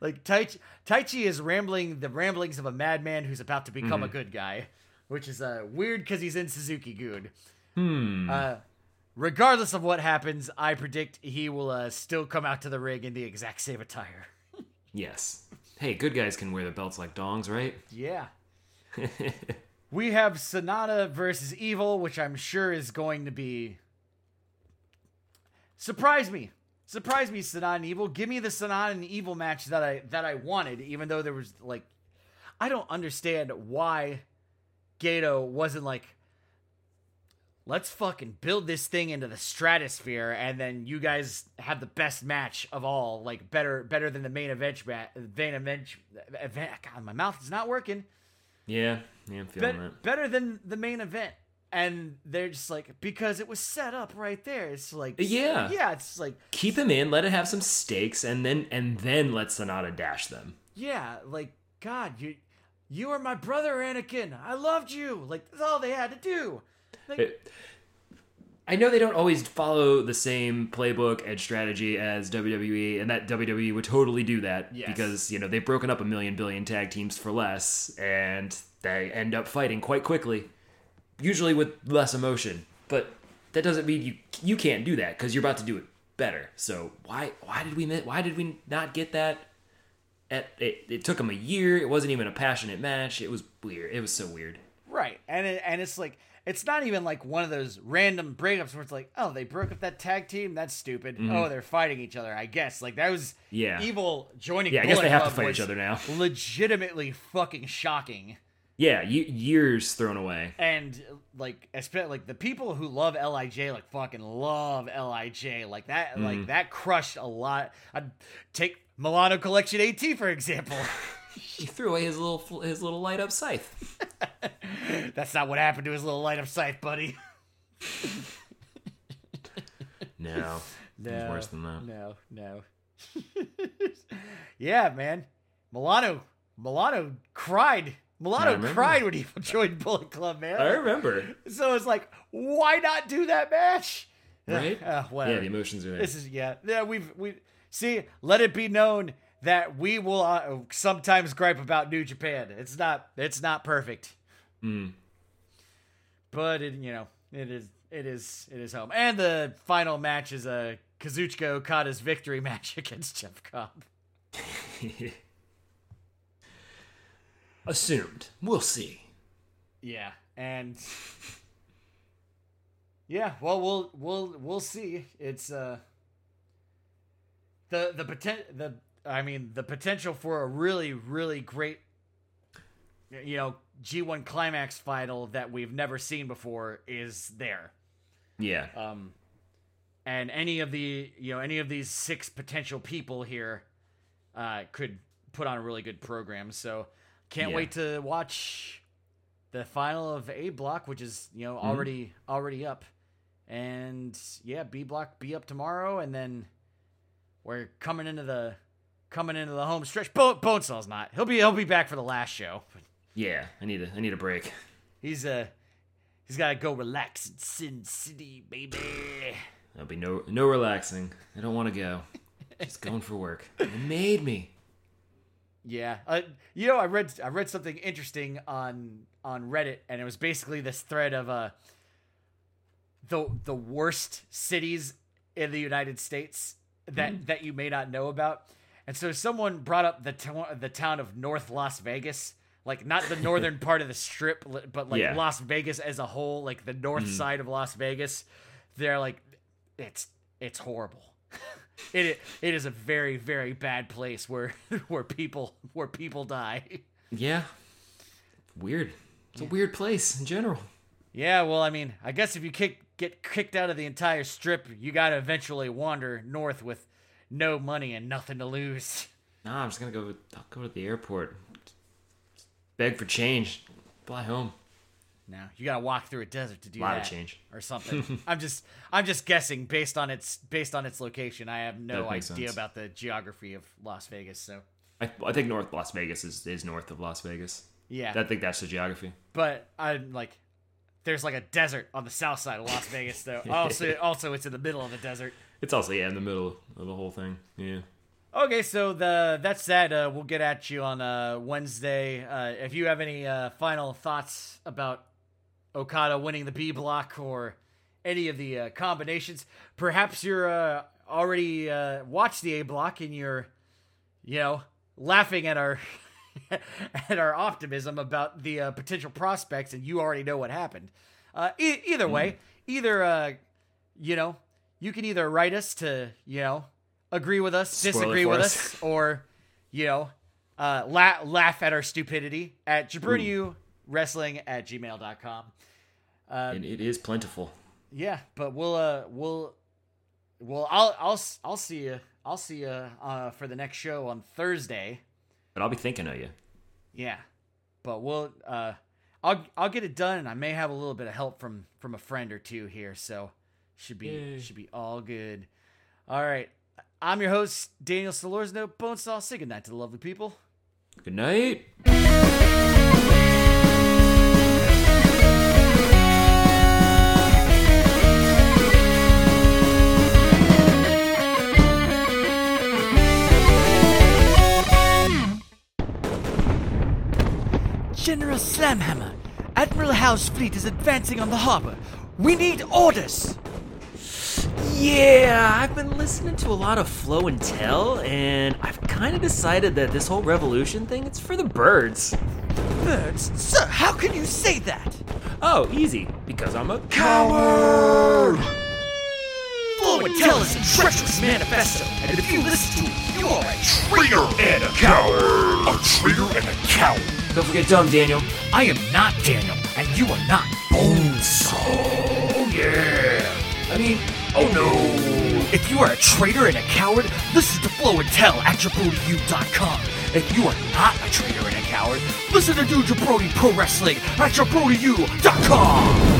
like Taichi, Taichi is rambling the ramblings of a madman who's about to become a good guy, which is uh, weird because he's in Suzuki-gun. Hmm. Uh, regardless of what happens, I predict he will uh, still come out to the ring in the exact same attire. Yes. Hey, good guys can wear the belts like dongs, right? Yeah. we have Sanada versus Evil, which I'm sure is going to be. Surprise me. Surprise me, Sanada and Evil. Give me the Sanada and Evil match that I that I wanted, even though there was like I don't understand why Gedo wasn't like let's fucking build this thing into the stratosphere and then you guys have the best match of all, like better better than the main event main event event God, my mouth is not working Yeah, yeah, I'm feeling Bet- that. better than the main event. And they're just like because it was set up right there. It's like Yeah. yeah. It's like Keep him in, let it have some stakes, and then and then let Sanada dash them. yeah, like God, you you are my brother, Anakin. I loved you. Like that's all they had to do. Like, It- I know they don't always follow the same playbook and strategy as WWE, and that WWE would totally do that Yes. because you know they've broken up a million billion tag teams for less, and they end up fighting quite quickly, usually with less emotion. But that doesn't mean you you can't do that because you're about to do it better. So why why did we why did we not get that? At, it, it took them a year. It wasn't even a passionate match. It was weird. It was so weird. right, and it, and it's like it's not even like one of those random breakups where it's like, oh, they broke up that tag team. That's stupid. Oh, they're fighting each other. I guess like that was Mm-hmm. Yeah. evil joining. Yeah, I guess Bullet they have to fight each other now. Legitimately fucking shocking. Yeah, ye- years thrown away. and like especially like the people who love Lij like fucking love Lij like that Mm. like that crushed a lot. I'd take Milano Collection AT for example. He threw away his little his little light up scythe. That's not what happened to his little light up scythe, buddy. No, was worse than that. No, no. yeah, man. Milano Milano cried. Milano cried when he joined Bullet Club, man. I remember, So it's like, why not do that match? right? Uh, whatever. yeah, the emotions are there. This is yeah. Yeah, we've we see. Let it be known that we will uh, sometimes gripe about New Japan. It's not. It's not perfect. Mm. But it, you know, it is. It is. It is home. And the final match is a Kazuchika Okada's victory match against Jeff Cobb. Assumed. We'll see. Yeah, and yeah, well, we'll we'll we'll see. It's uh the the potent the I mean, the potential for a really, really great, you know, G1 climax final that we've never seen before is there. Yeah. Um, and any of the, you know, any of these six potential people here uh, could put on a really good program. So can't Yeah. wait to watch the final of A block, which is you know already already up, and yeah, B block be up tomorrow, and then we're coming into the coming into the home stretch. Bone Bonesaw's not. He'll be he'll be back for the last show. Yeah. I need a I need a break. he's uh he's got to go relax in Sin City, baby. There'll be no no relaxing. I don't want to go. Just going for work. It made me. Yeah, uh, you know, I read I read something interesting on on Reddit, and it was basically this thread of uh the the worst cities in the United States that mm-hmm. that you may not know about. And so someone brought up the to- the town of North Las Vegas, like not the northern part of the strip, but like Yeah. Las Vegas as a whole, like the north mm-hmm. side of Las Vegas. They're like, it's it's horrible. it it is a very very bad place where where people where people die. Yeah. Weird. It's a weird place in general. Yeah, well, I mean, I guess if you kick get kicked out of the entire strip, you got to eventually wander north with no money and nothing to lose. Nah, I'm just gonna go. I'll go to the airport. Beg for change. Fly home. Now you got to walk through a desert to do a Lot that, of change. or something. I'm just I'm just guessing based on its based on its location. I have no idea sense. about the geography of Las Vegas, so I, I think North Las Vegas is, is north of Las Vegas. yeah. I think that's the geography. but I'm like, there's like a desert on the south side of Las Vegas, though. Also, also it's in the middle of the desert. It's also yeah in the middle of the whole thing. Yeah. Okay, so the that's that. Uh, we'll get at you on uh, Wednesday. Uh, if you have any uh, final thoughts about Okada winning the B block or any of the uh, combinations, perhaps you're uh, already uh, watched the A block and you're, you know, laughing at our at our optimism about the uh, potential prospects, and you already know what happened. Uh, e- either way, either uh, you know, you can either write us to you know agree with us, Spoil it disagree with us. us, or you know, uh, la- laugh at our stupidity at JabroniU Wrestling at gmail.com. and it is plentiful. Yeah, but we'll uh we'll well I'll I'll I'll see you I'll see you uh for the next show on Thursday. But I'll be thinking of you. Yeah, but we'll uh I'll I'll get it done, and I may have a little bit of help from from a friend or two here, so should be Yay. should be all good. All right, I'm your host Daniel Solorzano. Bonesaw, say good night to the lovely people. Good night. General Slamhammer, Admiral Howe's fleet is advancing on the harbor. We need orders. Yeah, I've been listening to a lot of Flow and Tell, and I've kind of decided that this whole revolution thing, it's for the birds. Birds, sir, how can you say that? Oh, easy, because I'm a Coward! Flow and Tell is a treacherous manifesto, and if you listen to it, you are a traitor and a coward. A traitor and a coward. Don't forget Dumb Daniel. I am not Daniel, and you are not Bones. Oh yeah. I mean, Oh no. If you are a traitor and a coward, listen to Flow and Tell at JabroniU.com. If you are not a traitor and a coward, listen to Do Jabroni Pro Wrestling at JabroniU.com.